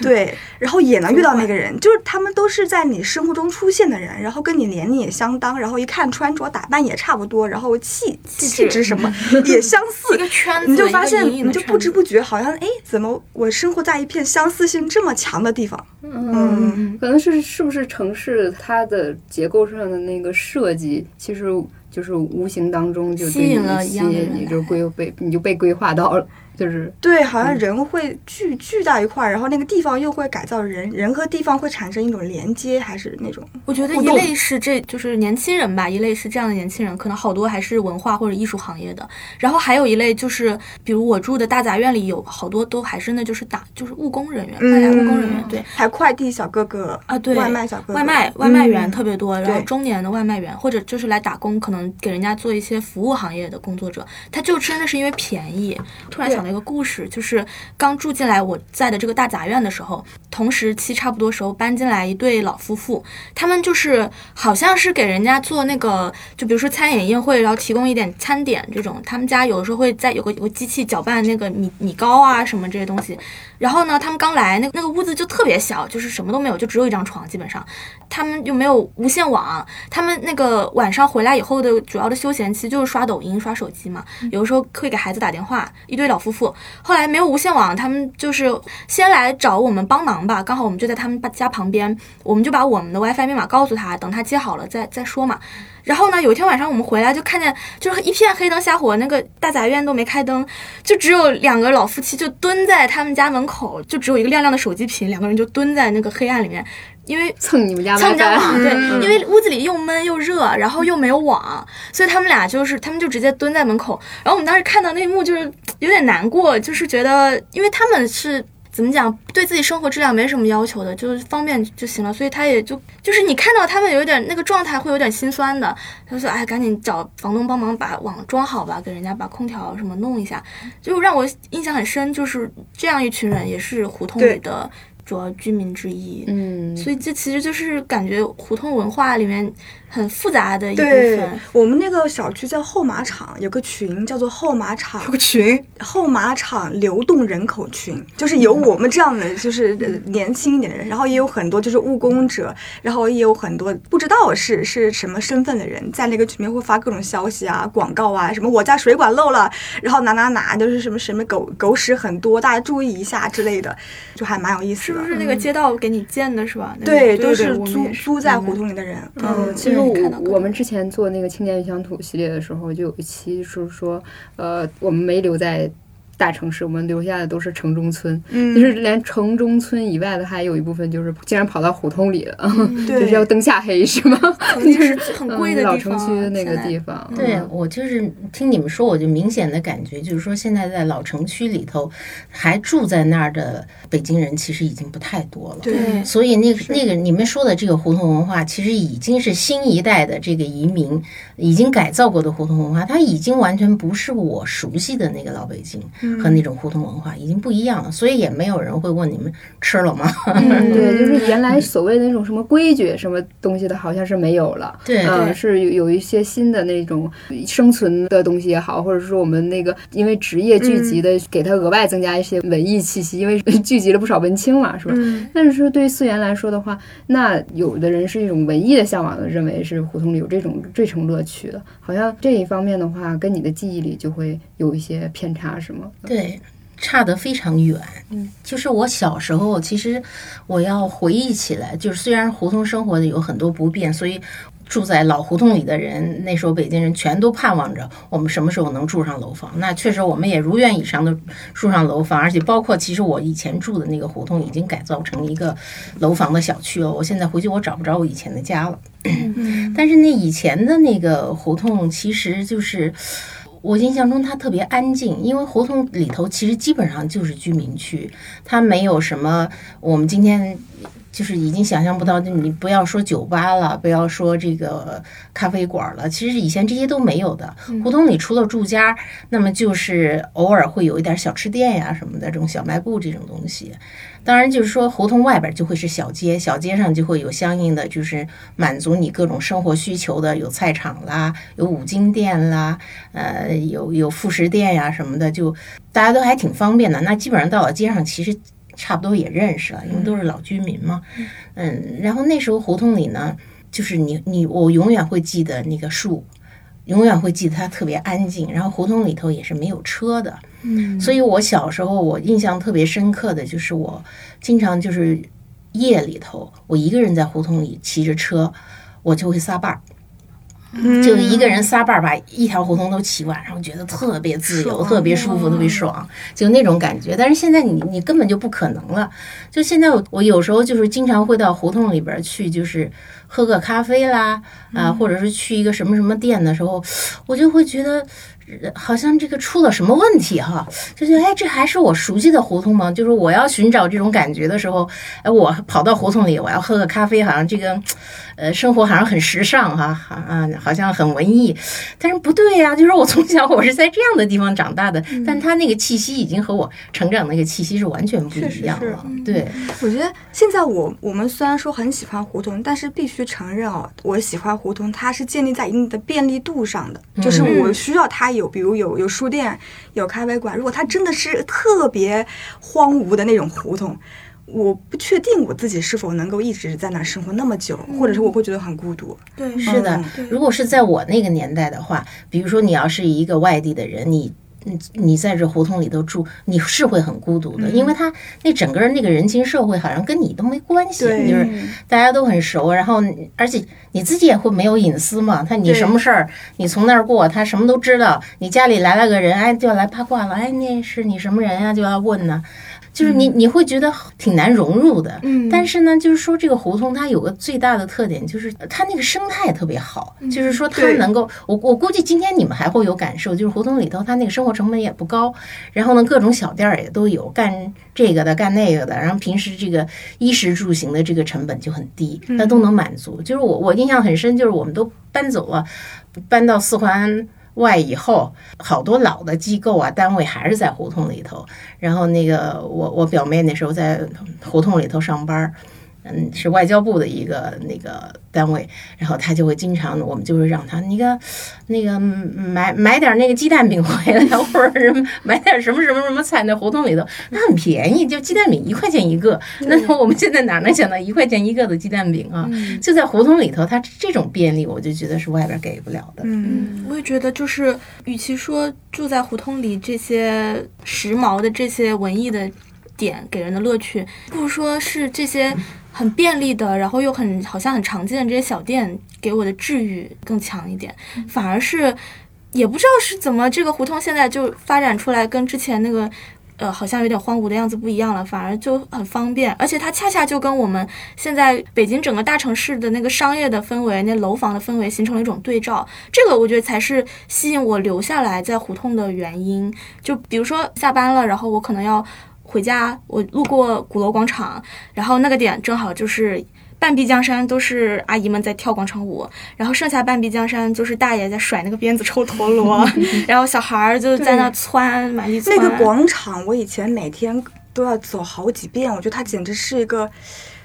Speaker 1: 对，然后也能遇到那个人，就是他们都是在你生活中出现的人，然后跟你年龄也相当，然后一看穿着打扮也差不多，然后气气质什么 <laughs> 也相似，
Speaker 4: 一个圈子，
Speaker 1: 你就发现你就不知不觉好像哎，怎么我生活在一。片相似性这么强的地方，
Speaker 3: 嗯，可能是是不是城市它的结构上的那个设计，其实就是无形当中就
Speaker 4: 吸引了
Speaker 3: 一些，你就规被你就被规划到了。就是
Speaker 1: 对，好像人会聚聚到一块儿，然后那个地方又会改造人，人和地方会产生一种连接，还是那种？
Speaker 4: 我觉得一类是这就是年轻人吧，一类是这样的年轻人，可能好多还是文化或者艺术行业的。然后还有一类就是，比如我住的大杂院里有好多都还是那就是打就是务工人员，外来务工人员，对，
Speaker 1: 还快递小哥哥
Speaker 4: 啊，对，
Speaker 1: 外卖小哥哥，
Speaker 4: 外卖外卖员特别多，然后中年的外卖员或者就是来打工，可能给人家做一些服务行业的工作者，他就真的是因为便宜。突然想讲了一个故事，就是。刚住进来我在的这个大杂院的时候，同时期差不多时候搬进来一对老夫妇，他们就是好像是给人家做那个，就比如说餐饮宴会，然后提供一点餐点这种。他们家有的时候会在有个有个机器搅拌那个米米糕啊什么这些东西。然后呢，他们刚来那那个屋子就特别小，就是什么都没有，就只有一张床，基本上他们又没有无线网。他们那个晚上回来以后的主要的休闲期就是刷抖音、刷手机嘛，有的时候会给孩子打电话。一对老夫后来没有无线网，他们就是先来找我们帮忙吧。刚好我们就在他们家旁边，我们就把我们的 WiFi 密码告诉他，等他接好了再再说嘛。然后呢，有一天晚上我们回来就看见，就是一片黑灯瞎火，那个大杂院都没开灯，就只有两个老夫妻就蹲在他们家门口，就只有一个亮亮的手机屏，两个人就蹲在那个黑暗里面，因为
Speaker 3: 蹭你们家
Speaker 4: 蹭家网，对，因为屋子里又闷又热，然后又没有网，所以他们俩就是他们就直接蹲在门口。然后我们当时看到那一幕就是有点难过，就是觉得因为他们是。怎么讲？对自己生活质量没什么要求的，就是方便就行了。所以他也就就是你看到他们有点那个状态，会有点心酸的。他说：“哎，赶紧找房东帮忙把网装好吧，给人家把空调什么弄一下。”就让我印象很深，就是这样一群人，也是胡同里的主要居民之一。
Speaker 3: 嗯，
Speaker 4: 所以这其实就是感觉胡同文化里面。很复杂的一部分。
Speaker 1: 我们那个小区叫后马场，有个群叫做后马场。
Speaker 2: 有个群，
Speaker 1: 后马场流动人口群，就是有我们这样的，就是年轻一点的人，然后也有很多就是务工者，然后也有很多不知道是是什么身份的人，在那个群里面会发各种消息啊、广告啊，什么我家水管漏了，然后哪哪哪就是什么什么狗狗屎很多，大家注意一下之类的，就还蛮有意思
Speaker 4: 的。是不是那个街道给你建的，是吧？
Speaker 1: 对，都是租租在胡同里的人。
Speaker 3: 嗯，其实。我我们之前做那个青年与乡土系列的时候，就有一期是说，呃，我们没留在。大城市，我们留下的都是城中村，就是连城中村以外的，还有一部分就是竟然跑到胡同里了，<laughs> 就是要灯下黑，是吗？
Speaker 4: 就是很贵的
Speaker 3: 老城区的那个地方。
Speaker 2: 对我就是听你们说，我就明显的感觉，就是说现在在老城区里头还住在那儿的北京人，其实已经不太多了。
Speaker 1: 对，
Speaker 2: 所以那个那个你们说的这个胡同文化，其实已经是新一代的这个移民已经改造过的胡同文化，它已经完全不是我熟悉的那个老北京。和那种胡同文化已经不一样了，所以也没有人会问你们吃了吗？<laughs>
Speaker 3: 嗯，对，就是原来所谓的那种什么规矩什么东西的，好像是没有了。
Speaker 2: 对，
Speaker 3: 嗯，是有有一些新的那种生存的东西也好，或者说我们那个因为职业聚集的，给它额外增加一些文艺气息，因为 <laughs> 聚集了不少文青嘛，是吧？但是说对于思源来说的话，那有的人是一种文艺的向往的，认为是胡同里有这种这层乐趣的，好像这一方面的话，跟你的记忆里就会有一些偏差，是吗？
Speaker 2: 对，差得非常远。
Speaker 3: 嗯，
Speaker 2: 就是我小时候，其实我要回忆起来，就是虽然胡同生活的有很多不便，所以。住在老胡同里的人，那时候北京人全都盼望着我们什么时候能住上楼房。那确实，我们也如愿以偿的住上楼房，而且包括其实我以前住的那个胡同已经改造成一个楼房的小区了。我现在回去我找不着我以前的家了。但是那以前的那个胡同，其实就是我印象中它特别安静，因为胡同里头其实基本上就是居民区，它没有什么我们今天。就是已经想象不到，就你不要说酒吧了，不要说这个咖啡馆了，其实以前这些都没有的。胡同里除了住家，那么就是偶尔会有一点小吃店呀什么的，这种小卖部这种东西。当然，就是说胡同外边就会是小街，小街上就会有相应的，就是满足你各种生活需求的，有菜场啦，有五金店啦，呃，有有副食店呀什么的，就大家都还挺方便的。那基本上到了街上，其实。差不多也认识了，因为都是老居民嘛。嗯，然后那时候胡同里呢，就是你你我永远会记得那个树，永远会记得它特别安静。然后胡同里头也是没有车的，
Speaker 4: 嗯，
Speaker 2: 所以我小时候我印象特别深刻的就是我经常就是夜里头，我一个人在胡同里骑着车，我就会撒伴儿。就一个人撒伴儿把一条胡同都骑完，然后觉得特别自由、特别舒服、特别爽，就那种感觉。但是现在你你根本就不可能了。就现在我我有时候就是经常会到胡同里边去，就是喝个咖啡啦，啊，或者是去一个什么什么店的时候，我就会觉得。好像这个出了什么问题哈，就觉得哎，这还是我熟悉的胡同吗？就是我要寻找这种感觉的时候，哎，我跑到胡同里，我要喝个咖啡，好像这个，呃，生活好像很时尚哈，啊，好像很文艺，但是不对呀，就是我从小 <laughs> 我是在这样的地方长大的，但他那个气息已经和我成长那个气息是完全不一样了。对，
Speaker 1: 我觉得现在我我们虽然说很喜欢胡同，但是必须承认哦，我喜欢胡同，它是建立在一定的便利度上的，就是我需要它有。比如有有书店，有咖啡馆。如果它真的是特别荒芜的那种胡同，我不确定我自己是否能够一直在那生活那么久，或者是我会觉得很孤独。
Speaker 4: 对，
Speaker 2: 是的。如果是在我那个年代的话，比如说你要是一个外地的人，你。你你在这胡同里头住，你是会很孤独的，因为他那整个那个人情社会好像跟你都没关系，就是大家都很熟，然后而且你自己也会没有隐私嘛。他你什么事儿，你从那儿过，他什么都知道。你家里来了个人，哎，就要来八卦了，哎，那是你什么人呀？就要问呢。就是你你会觉得挺难融入的，
Speaker 1: 嗯，
Speaker 2: 但是呢，就是说这个胡同它有个最大的特点，就是它那个生态特别好，就是说它能够，我我估计今天你们还会有感受，就是胡同里头它那个生活成本也不高，然后呢各种小店儿也都有，干这个的干那个的，然后平时这个衣食住行的这个成本就很低，那都能满足。就是我我印象很深，就是我们都搬走了，搬到四环。外以后，好多老的机构啊、单位还是在胡同里头。然后那个我我表妹那时候在胡同里头上班。嗯，是外交部的一个那个单位，然后他就会经常，我们就会让他那个那个买买点那个鸡蛋饼回来，<laughs> 或者是买点什么什么什么菜，那胡同里头那很便宜，就鸡蛋饼一块钱一个。<laughs> 那我们现在哪能想到一块钱一个的鸡蛋饼啊？就在胡同里头，它这种便利，我就觉得是外边给不了的。
Speaker 1: 嗯，
Speaker 4: 我也觉得，就是与其说住在胡同里这些时髦的这些文艺的点给人的乐趣，不如说是这些。很便利的，然后又很好像很常见的这些小店，给我的治愈更强一点。反而是，也不知道是怎么，这个胡同现在就发展出来，跟之前那个，呃，好像有点荒芜的样子不一样了。反而就很方便，而且它恰恰就跟我们现在北京整个大城市的那个商业的氛围、那楼房的氛围形成了一种对照。这个我觉得才是吸引我留下来在胡同的原因。就比如说下班了，然后我可能要。回家，我路过鼓楼广场，然后那个点正好就是半壁江山，都是阿姨们在跳广场舞，然后剩下半壁江山就是大爷在甩那个鞭子抽陀螺，<laughs> 然后小孩儿就在那窜，满地窜。
Speaker 1: 那个广场，我以前每天都要走好几遍，我觉得它简直是一个，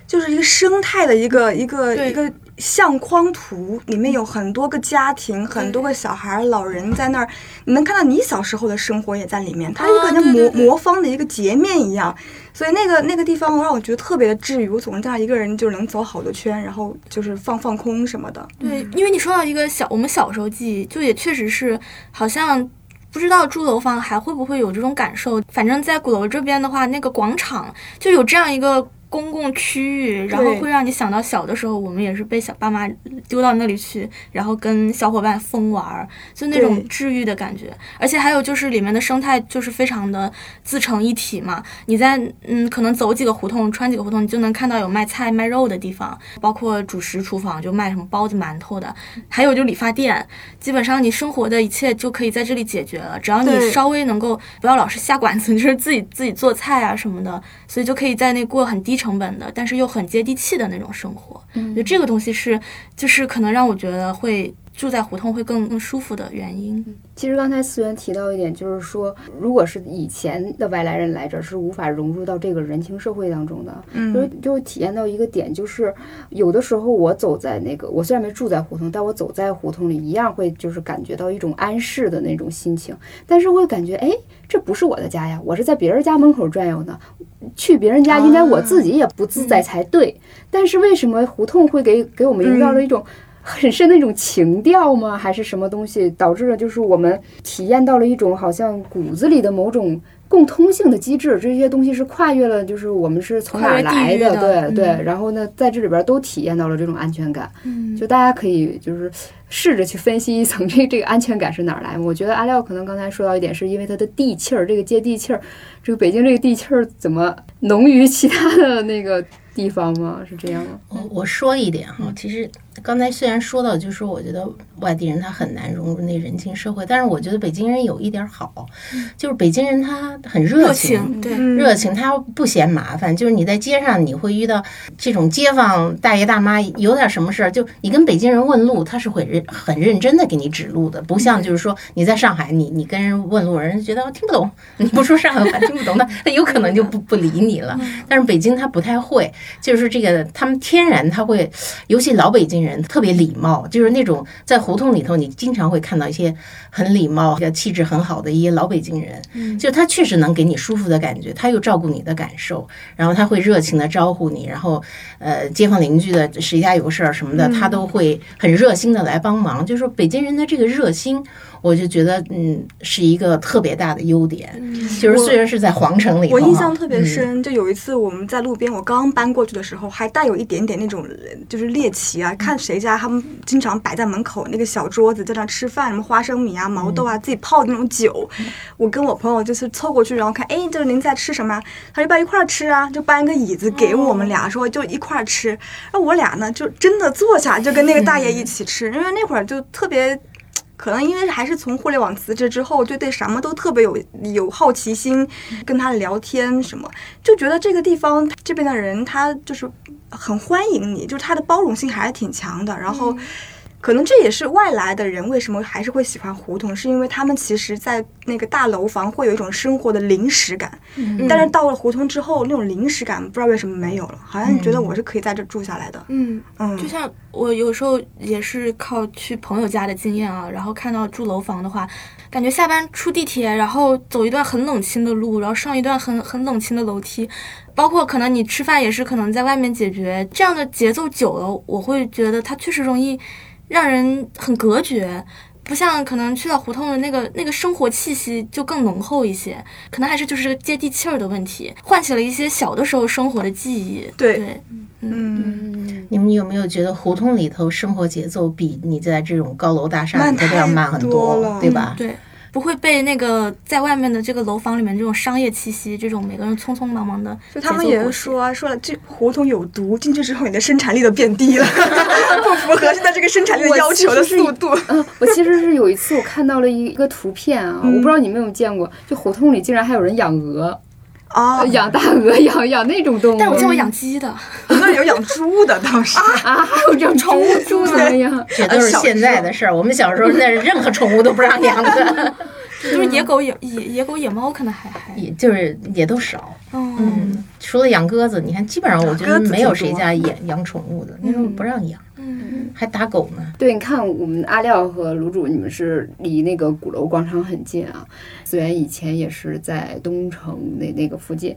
Speaker 1: 就是一个生态的一个一个一个。相框图里面有很多个家庭，很多个小孩、老人在那儿，你能看到你小时候的生活也在里面。它一个像魔魔方的一个截面一样，所以那个那个地方让我觉得特别的治愈。我总是这样一个人就能走好多圈，然后就是放放空什么的。
Speaker 4: 对，因为你说到一个小，我们小时候记忆，就也确实是好像不知道住楼房还会不会有这种感受？反正，在鼓楼这边的话，那个广场就有这样一个。公共区域，然后会让你想到小的时候，我们也是被小爸妈丢到那里去，然后跟小伙伴疯玩儿，就那种治愈的感觉。而且还有就是里面的生态就是非常的自成一体嘛。你在嗯，可能走几个胡同，穿几个胡同，你就能看到有卖菜卖肉的地方，包括主食厨房就卖什么包子馒头的，还有就理发店。基本上你生活的一切就可以在这里解决了，只要你稍微能够不要老是下馆子，就是自己自己做菜啊什么的，所以就可以在那过很低。成本的，但是又很接地气的那种生活，嗯就这个东西是，就是可能让我觉得会。住在胡同会更更舒服的原因。
Speaker 3: 其实刚才思源提到一点，就是说，如果是以前的外来人来这儿，是无法融入到这个人情社会当中的。嗯，就就体验到一个点，就是有的时候我走在那个，我虽然没住在胡同，但我走在胡同里，一样会就是感觉到一种安适的那种心情。但是会感觉，哎，这不是我的家呀，我是在别人家门口转悠呢，去别人家应该我自己也不自在才对。但是为什么胡同会给给我们营造了一种？很深的一种情调吗？还是什么东西导致了？就是我们体验到了一种好像骨子里的某种共通性的机制，这些东西是跨越了，就是我们是从哪儿来的？对对。然后呢，在这里边都体验到了这种安全感。嗯，就大家可以就是试着去分析一层，这这个安全感是哪儿来？我觉得阿廖可能刚才说到一点，是因为它的地气儿，这个接地气儿，这个北京这个地气儿怎么浓于其他的那个地方吗？是这样吗？
Speaker 2: 我我说一点哈，其实。刚才虽然说到，就是我觉得外地人他很难融入那人情社会，但是我觉得北京人有一点好，就是北京人他很热情，
Speaker 4: 对，
Speaker 2: 热情，他不嫌麻烦。就是你在街上你会遇到这种街坊大爷大妈，有点什么事儿，就你跟北京人问路，他是会认很认真的给你指路的，不像就是说你在上海，你你跟人问路，人家觉得听不懂，你 <laughs> 不说上海话听不懂，那 <laughs> 他有可能就不不理你了。但是北京他不太会，就是这个他们天然他会，尤其老北京人。特别礼貌，就是那种在胡同里头，你经常会看到一些很礼貌、气质很好的一些老北京人。嗯，就他确实能给你舒服的感觉，他又照顾你的感受，然后他会热情的招呼你，然后呃，街坊邻居的谁家有个事儿什么的，他都会很热心的来帮忙。就是北京人的这个热心。我就觉得，嗯，是一个特别大的优点。就是虽然是在皇城里，
Speaker 1: 我印象特别深。就有一次我们在路边，我刚搬过去的时候，还带有一点点那种就是猎奇啊，看谁家他们经常摆在门口那个小桌子，在那吃饭，什么花生米啊、毛豆啊，自己泡的那种酒。我跟我朋友就是凑过去，然后看，哎，就是您在吃什么？他就搬一块吃啊，就搬一个椅子给我们俩，说就一块吃。那我俩呢，就真的坐下，就跟那个大爷一起吃，因为那会儿就特别。可能因为还是从互联网辞职之后，就对什么都特别有有好奇心，跟他聊天什么，就觉得这个地方这边的人他就是很欢迎你，就是他的包容性还是挺强的，然后。可能这也是外来的人为什么还是会喜欢胡同，是因为他们其实，在那个大楼房会有一种生活的临时感，但是到了胡同之后，那种临时感不知道为什么没有了，好像你觉得我是可以在这住下来的。
Speaker 4: 嗯嗯，就像我有时候也是靠去朋友家的经验啊，然后看到住楼房的话，感觉下班出地铁，然后走一段很冷清的路，然后上一段很 <laughs> 很冷清的楼梯，包括可能你吃饭也是可能在外面解决，这样的节奏久了，我会觉得它确实容易。让人很隔绝，不像可能去到胡同的那个那个生活气息就更浓厚一些，可能还是就是接地气儿的问题，唤起了一些小的时候生活的记忆。
Speaker 1: 对，
Speaker 2: 嗯，你们有没有觉得胡同里头生活节奏比你在这种高楼大厦里头要慢很多，对吧？
Speaker 4: 对。不会被那个在外面的这个楼房里面这种商业气息，这种每个人匆匆忙忙的，
Speaker 1: 就他们也是说说了，这胡同有毒，进去之后你的生产力都变低了，<laughs> 不符合现在这个生产力的要求的速度。
Speaker 3: 嗯，我其实是有一次我看到了一个图片啊，我不知道你们有没有见过，就胡同里竟然还有人养鹅。
Speaker 1: 啊，
Speaker 3: 养大鹅，养养那种动物。
Speaker 4: 但我见过养鸡的，<laughs>
Speaker 1: 那有养猪的，当时
Speaker 3: 啊，还有养宠物猪的呀，
Speaker 2: 这都是现在的事儿。我们小时候那任何宠物都不让养的，<laughs>
Speaker 4: 就是野狗、野野野狗、野猫可能还还，
Speaker 2: 也就是也都少。嗯，除了养鸽子，你看基本上我觉得没有谁家养养宠物的，那时候不让养。
Speaker 4: 嗯，
Speaker 2: 还打狗呢。
Speaker 3: 对，你看我们阿廖和卤煮，你们是离那个鼓楼广场很近啊。思源以前也是在东城那那个附近，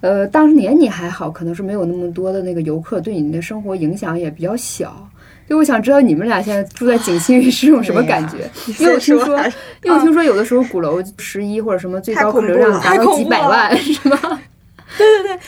Speaker 3: 呃，当年你还好，可能是没有那么多的那个游客，对你的生活影响也比较小。就我想知道你们俩现在住在景星屿是种什么感觉？因为我听说，因为我听说有的时候鼓楼十一或者什么最高客流量达到几百万，是吗？
Speaker 4: 对对对。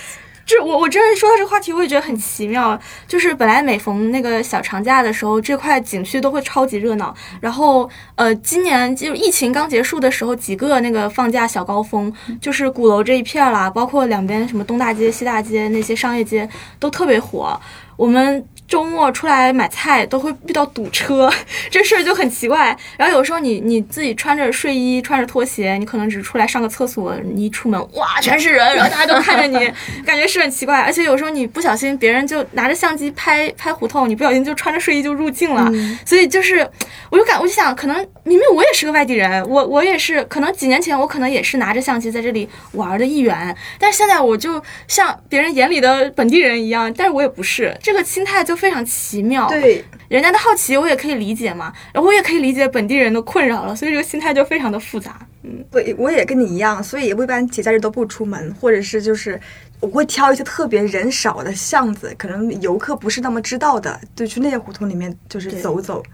Speaker 4: 这我我真的说到这个话题，我也觉得很奇妙。就是本来每逢那个小长假的时候，这块景区都会超级热闹。然后呃，今年就疫情刚结束的时候，几个那个放假小高峰，就是鼓楼这一片啦，包括两边什么东大街、西大街那些商业街都特别火。我们。周末出来买菜都会遇到堵车，这事儿就很奇怪。然后有时候你你自己穿着睡衣、穿着拖鞋，你可能只出来上个厕所，你一出门哇全是人，然后大家都看着你，<laughs> 感觉是很奇怪。而且有时候你不小心，别人就拿着相机拍拍胡同，你不小心就穿着睡衣就入境了。所以就是，我就感我就想，可能明明我也是个外地人，我我也是，可能几年前我可能也是拿着相机在这里玩的一员，但是现在我就像别人眼里的本地人一样，但是我也不是，这个心态就。非常奇妙，
Speaker 1: 对
Speaker 4: 人家的好奇我也可以理解嘛，然后我也可以理解本地人的困扰了，所以这个心态就非常的复杂。
Speaker 1: 嗯，对，我也跟你一样，所以我一般节假日都不出门，或者是就是我会挑一些特别人少的巷子，可能游客不是那么知道的，就去那些胡同里面就是走走。对，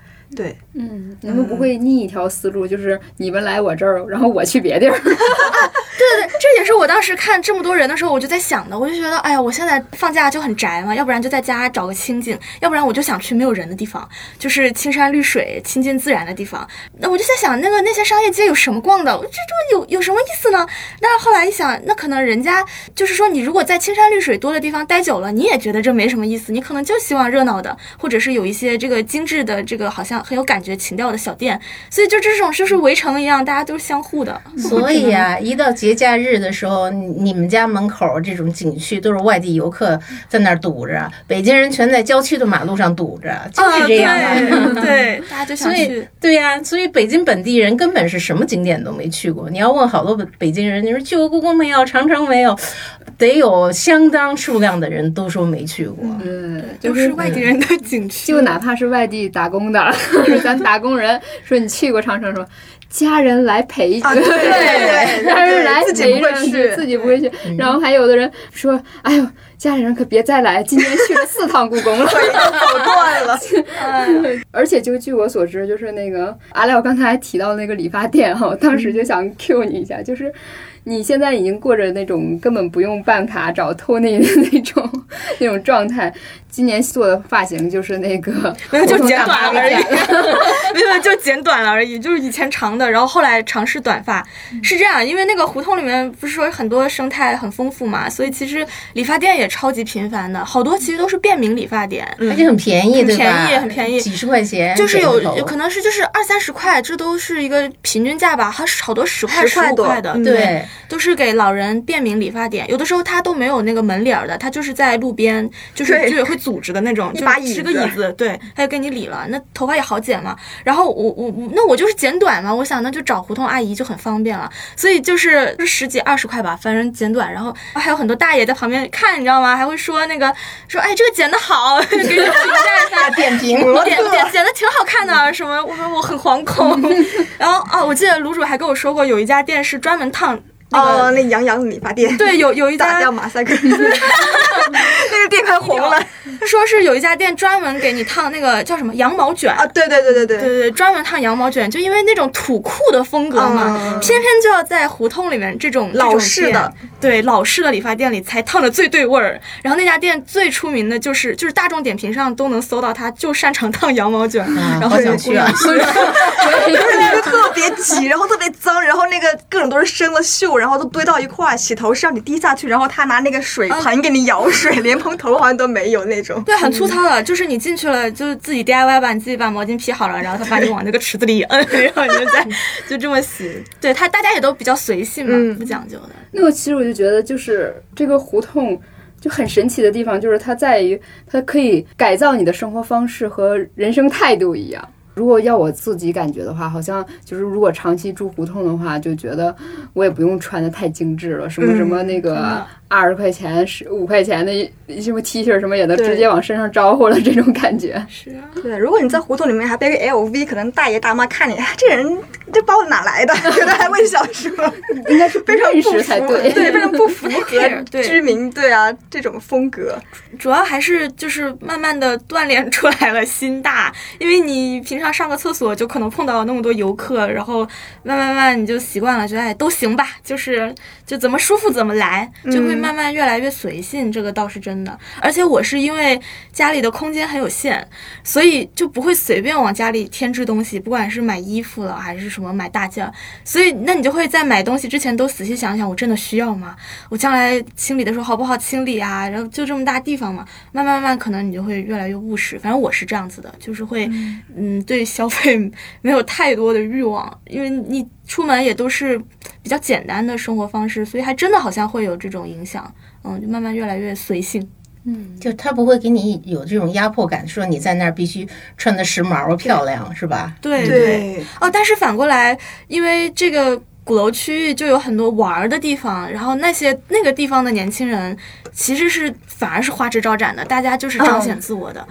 Speaker 3: 嗯，你们不会逆一条思路，就是你们来我这儿，然后我去别地儿。<laughs> 对
Speaker 4: 对对，这也是我当时看这么多人的时候，我就在想的，我就觉得，哎呀，我现在放假就很宅嘛，要不然就在家找个清静，要不然我就想去没有人的地方，就是青山绿水、亲近自然的地方。那我就在想，那个那些商业街有什么逛的？这这有有什么意思呢？但是后来一想，那可能人家就是说，你如果在青山绿水多的地方待久了，你也觉得这没什么意思，你可能就希望热闹的，或者是有一些这个精致的，这个好像。很有感觉情调的小店，所以就这种就是围城一样，大家都是相互的。
Speaker 2: 所以啊，一到节假日的时候，你们家门口这种景区都是外地游客在那儿堵着，北京人全在郊区的马路上堵着，就是这样
Speaker 4: 的。<laughs> 对，大家就想去。
Speaker 2: 对呀，所以北京本地人根本是什么景点都没去过。你要问好多北北京人，你说去过故宫没有？长城没有？得有相当数量的人都说没去过。
Speaker 3: 嗯，
Speaker 4: 就是外地人的景区，
Speaker 3: 就哪怕是外地打工的。<laughs> 就是咱打工人说你去过长城，说家人来陪，<laughs>
Speaker 1: 对，
Speaker 3: 家人来
Speaker 1: 自己不会
Speaker 3: 去，自己不会去。然后还有的人说，哎呦，家里人可别再来，今年去了四趟故宫了，<laughs>
Speaker 1: 走断了。
Speaker 3: 而且就据我所知，就是那个阿廖刚才提到那个理发店哈，当时就想 Q 你一下，就是。你现在已经过着那种根本不用办卡找托尼的那种 <laughs> 那种状态。今年做的发型就是那个，
Speaker 4: 没有就剪短了而已，<laughs> 没有就剪短了而已，就是以前长的，然后后来尝试短发。是这样，因为那个胡同里面不是说很多生态很丰富嘛，所以其实理发店也超级频繁的，好多其实都是便民理发店，
Speaker 2: 而且很便宜，
Speaker 4: 很便宜，很便宜，
Speaker 2: 几十块钱，
Speaker 4: 就是有有可能是就是二三十块，这都是一个平均价吧，还好多十块十五块的，对。都是给老人便民理发点，有的时候他都没有那个门脸的，他就是在路边，就是就会组织的那种，<laughs> 就支个椅子，对，他就给你理了。那头发也好剪嘛。然后我我我那我就是剪短嘛，我想那就找胡同阿姨就很方便了。所以就是十几二十块吧，反正剪短。然后还有很多大爷在旁边看，你知道吗？还会说那个说哎这个剪的好，<laughs> 给你评价一下，
Speaker 2: 点评，
Speaker 4: 点点剪的挺好看的什么？我说我很惶恐。<laughs> 然后哦，我记得卤主还跟我说过，有一家店是专门烫。
Speaker 1: 哦，那杨洋理发店，
Speaker 4: 对，有有一家
Speaker 1: 叫马赛克，<laughs> 那个店快红了。
Speaker 4: 说是有一家店专门给你烫那个叫什么羊毛卷
Speaker 1: 啊？对对对对对
Speaker 4: 对对，专门烫羊毛卷，就因为那种土酷的风格嘛，偏偏就要在胡同里面这种
Speaker 1: 老式的，
Speaker 4: 对老式的理发店里才烫的最对味儿。然后那家店最出名的就是就是大众点评上都能搜到，他就擅长烫羊毛卷，然后
Speaker 2: 想去啊，<laughs> <laughs>
Speaker 1: 那个特别挤，然后特别脏，然后那个各种都是生了锈。然后都堆到一块，洗头是让你滴下去，然后他拿那个水盆给你舀水，连蓬头好像都没有那种。
Speaker 4: 对，很粗糙的，就是你进去了，就是自己 DIY 吧，你自己把毛巾披好了，然后他把你往那个池子里一摁，<laughs> 然后你就在就这么洗。对他，大家也都比较随性嘛，不讲究的。
Speaker 3: 那我其实我就觉得，就是这个胡同就很神奇的地方，就是它在于它可以改造你的生活方式和人生态度一样。如果要我自己感觉的话，好像就是如果长期住胡同的话，就觉得我也不用穿的太精致了，什么什么那个二十块钱、十五块钱的一什么 T 恤什么也能直接往身上招呼了，这种感觉。
Speaker 4: 是啊，
Speaker 1: 对，如果你在胡同里面还背个 LV，可能大爷大妈看你，哎这人这包哪来的？<laughs> 可能还会想说，
Speaker 3: 应该是 <laughs>
Speaker 1: 非常不符，
Speaker 3: 对。
Speaker 1: 对，非常不符合居民对啊这种风格。
Speaker 4: 主要还是就是慢慢的锻炼出来了心大，因为你平常上个厕所就可能碰到那么多游客，然后慢慢慢慢你就习惯了，觉得哎都行吧，就是就怎么舒服怎么来，就会慢慢越来越随性，这个倒是真的。而且我是因为家里的空间很有限，所以就不会随便往家里添置东西，不管是买衣服了还是什么买大件儿，所以那你就会在买东西之前都仔细想想，我真的需要吗？我将来清理的时候好不好清理啊？然后就这么大地方嘛，慢慢慢慢可能你就会越来越务实。反正我是这样子的，就是会嗯对消费没有太多的欲望，因为你出门也都是比较简单的生活方式，所以还真的好像会有这种影响。嗯，就慢慢越来越随性。
Speaker 2: 嗯就他不会给你有这种压迫感，说你在那儿必须穿的时髦漂亮，是吧？
Speaker 4: 对
Speaker 1: 对，
Speaker 4: 哦，但是反过来，因为这个鼓楼区域就有很多玩儿的地方，然后那些那个地方的年轻人其实是反而是花枝招展的，大家就是彰显自我的。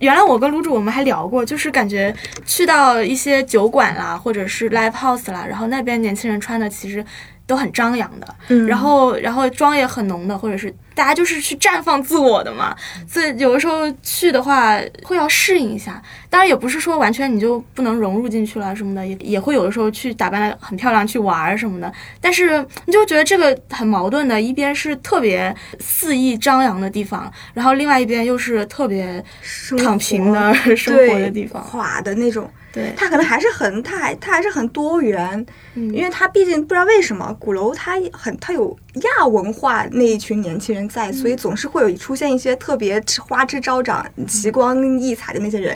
Speaker 4: 原来我跟卤煮我们还聊过，就是感觉去到一些酒馆啦，或者是 live house 啦，然后那边年轻人穿的其实。都很张扬的，
Speaker 1: 嗯
Speaker 4: 然后然后妆也很浓的，或者是大家就是去绽放自我的嘛。所以有的时候去的话会要适应一下，当然也不是说完全你就不能融入进去了什么的，也也会有的时候去打扮的很漂亮去玩儿什么的。但是你就觉得这个很矛盾的，一边是特别肆意张扬的地方，然后另外一边又是特别躺平的 <laughs> 生活的地方。
Speaker 1: 垮的那种。
Speaker 4: 对，
Speaker 1: 它可能还是很，它还它还是很多元，
Speaker 4: 嗯
Speaker 1: 因为它毕竟不知道为什么鼓楼它很它有亚文化那一群年轻人在，所以总是会有出现一些特别花枝招展、奇光异彩的那些人，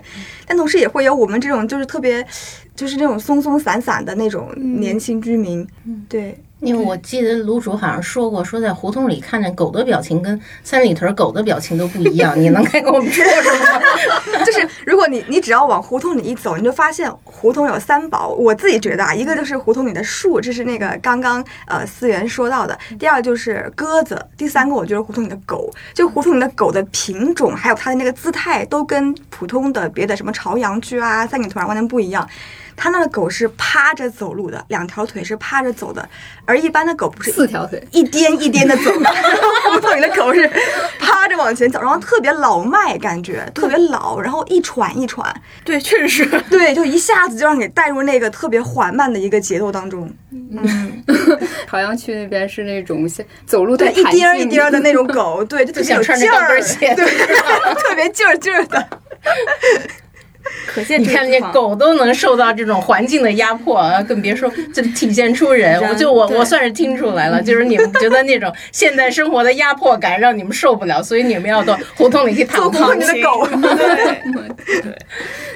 Speaker 1: 但同时也会有我们这种就是特别就是那种松松散散的那种年轻居民，对，
Speaker 2: 因为我记得卤煮好像说过，说在胡同里看见狗的表情跟三里屯狗的表情都不一样，你能该跟我们说说吗？<laughs>
Speaker 1: 就是如果你你只要往胡同里一走，你就发现胡同有三宝。我自己觉得啊，一个就是胡同里的树，这是那个刚刚呃思源说到的；第二就是鸽子；第三个我觉得胡同里的狗，就胡同里的狗的品种还有它的那个姿态，都跟普通的别的什么朝阳区啊、三里屯啊完全不一样。它那个狗是趴着走路的，两条腿是趴着走的，而一般的狗不是
Speaker 3: 四条腿，
Speaker 1: 一颠一颠的走的，胡同里的狗是趴着往前走，然后特别老迈，感觉特别老，然后一喘一喘，
Speaker 4: 对，确实。是。
Speaker 1: 对，就一下子就让你带入那个特别缓慢的一个节奏当中，嗯。<laughs>
Speaker 3: 朝阳区那边是那种像走路
Speaker 1: 对，一颠儿一颠儿的那种狗，对，就特别有劲儿对，<laughs> 特别劲儿劲儿的，
Speaker 4: 可见
Speaker 2: 你看那狗都能受到这种环境的压迫，啊，更别说 <laughs> 就体现出人。我就我我算是听出来了，就是你们觉得那种现代生活的压迫感让你们受不了，所以你们要到胡同里去
Speaker 1: 做
Speaker 2: 躺躺去。
Speaker 1: 胡同里的狗，<laughs>
Speaker 4: 对 <laughs> 对，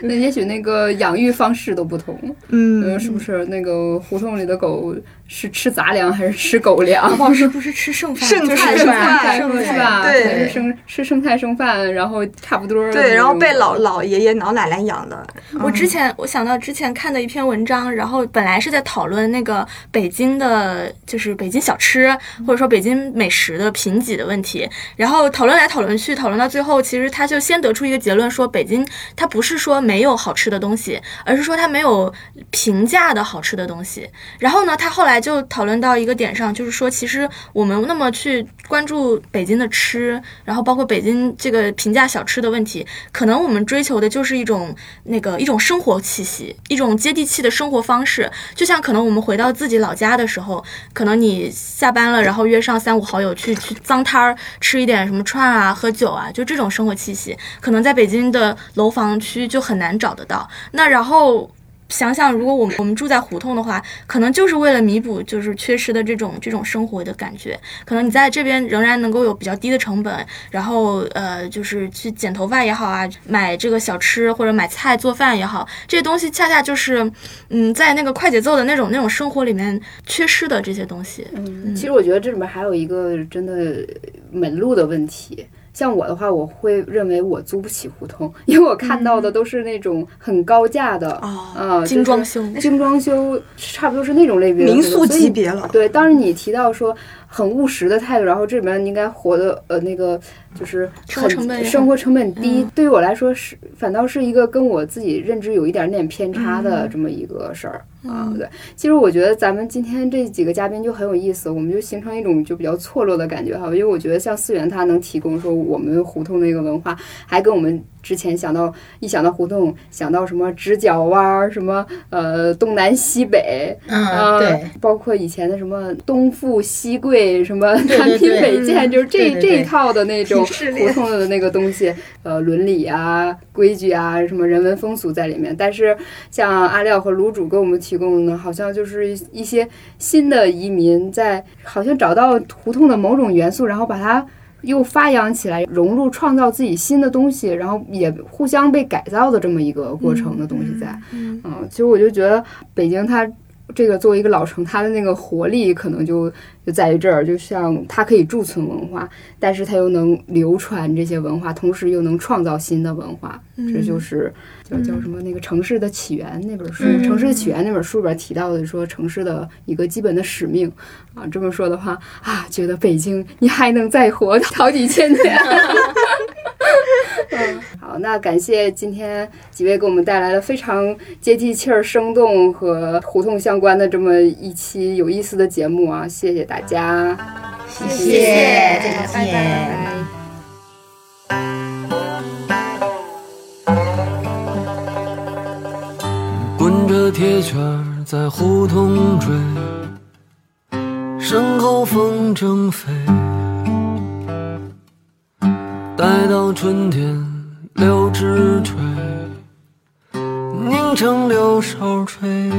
Speaker 3: 那也许那个养育方式都不同，
Speaker 1: 嗯
Speaker 3: 嗯，是不是？那个胡同里的狗是吃杂粮还是吃狗粮？
Speaker 4: 老师不是吃剩饭？
Speaker 1: 剩
Speaker 4: 就是
Speaker 1: 菜剩
Speaker 3: 剩菜
Speaker 1: 菜
Speaker 3: 是吧？
Speaker 1: 对
Speaker 3: 是生吃剩菜剩饭，然后差不多。
Speaker 1: 对，然后被老老爷爷老奶奶养的，
Speaker 4: 我之前我想到之前看的一篇文章，然后本来是在讨论那个北京的，就是北京小吃或者说北京美食的贫瘠的问题，然后讨论来讨论去，讨论到最后，其实他就先得出一个结论，说北京它不是说没有好吃的东西，而是说它没有平价的好吃的东西。然后呢，他后来就讨论到一个点上，就是说，其实我们那么去关注北京的吃，然后包括北京这个平价小吃的问题，可能我们追求的就是一种那个一种生活气息，一种接地气的生活方式。就像可能我们回到自己老家的时候，可能你下班了，然后约上三五好友去去脏摊儿吃一点什么串啊、喝酒啊，就这种生活气息，可能在北京的楼房区就很难找得到。那然后。想想，如果我们我们住在胡同的话，可能就是为了弥补就是缺失的这种这种生活的感觉。可能你在这边仍然能够有比较低的成本，然后呃，就是去剪头发也好啊，买这个小吃或者买菜做饭也好，这些东西恰恰就是嗯，在那个快节奏的那种那种生活里面缺失的这些东西。
Speaker 3: 嗯，其实我觉得这里面还有一个真的门路的问题。像我的话，我会认为我租不起胡同，因为我看到的都是那种很高价的，
Speaker 1: 哦
Speaker 3: 啊，
Speaker 4: 精装修
Speaker 3: 精装修差不多是那种类别的
Speaker 1: 民宿级别了。
Speaker 3: 对，当然你提到说很务实的态度，然后这里面应该活的呃那个就是
Speaker 4: 很
Speaker 3: 很生活成本低，
Speaker 4: 嗯
Speaker 3: 对于我来说是反倒是一个跟我自己认知有一点点偏差
Speaker 4: 嗯
Speaker 3: 的这么一个事儿、啊。对，其实我觉得咱们今天这几个嘉宾就很有意思，我们就形成一种就比较错落的感觉哈，因为我觉得像思源他能提供说我们胡同的一个文化，还跟我们之前想到一想到胡同想到什么直角弯儿，什么呃东南西北。
Speaker 2: 嗯，
Speaker 3: 呃
Speaker 2: 对，
Speaker 3: 包括以前的什么东富西贵，什么
Speaker 2: 对
Speaker 3: 南拼
Speaker 2: 对
Speaker 3: 北建，就是这这一套的那种 <laughs> 胡同的那个东西，呃，伦理啊、规矩啊、什么人文风俗在里面。但是像阿廖和卢主给我们提供的呢，好像就是一一些新的移民在好像找到胡同的某种元素，然后把它。又发扬起来，融入创造自己新的东西，然后也互相被改造的这么一个过程的东西在。
Speaker 4: 嗯
Speaker 3: 嗯，其实我就觉得北京它这个作为一个老城，它的那个活力可能就就在于这儿，就像它可以贮存文化，但是它又能流传这些文化，同时又能创造新的文化，这就是叫叫什么那个《城市的起源》那本书，
Speaker 2: 嗯
Speaker 3: 城市的起源》那本书里边提到的说城市的一个基本的使命啊，这么说的话啊，觉得北京你还能再活好几千年。<laughs> 嗯，好，那感谢今天几位给我们带来了非常接地气儿、生动和胡同相关的这么一期有意思的节目啊！谢谢大家，
Speaker 2: 谢谢，再
Speaker 1: 拜
Speaker 2: 见。
Speaker 1: 拜。
Speaker 5: 铁圈在胡同追，身后风筝飞。待到春天柳枝垂，拧成柳梢吹。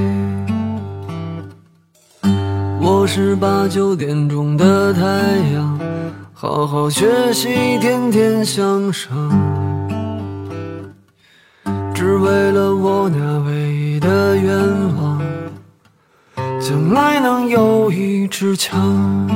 Speaker 5: 我是八九点钟的太阳，好好学习，天天向上。为了我那唯一的愿望，将来能有一支枪。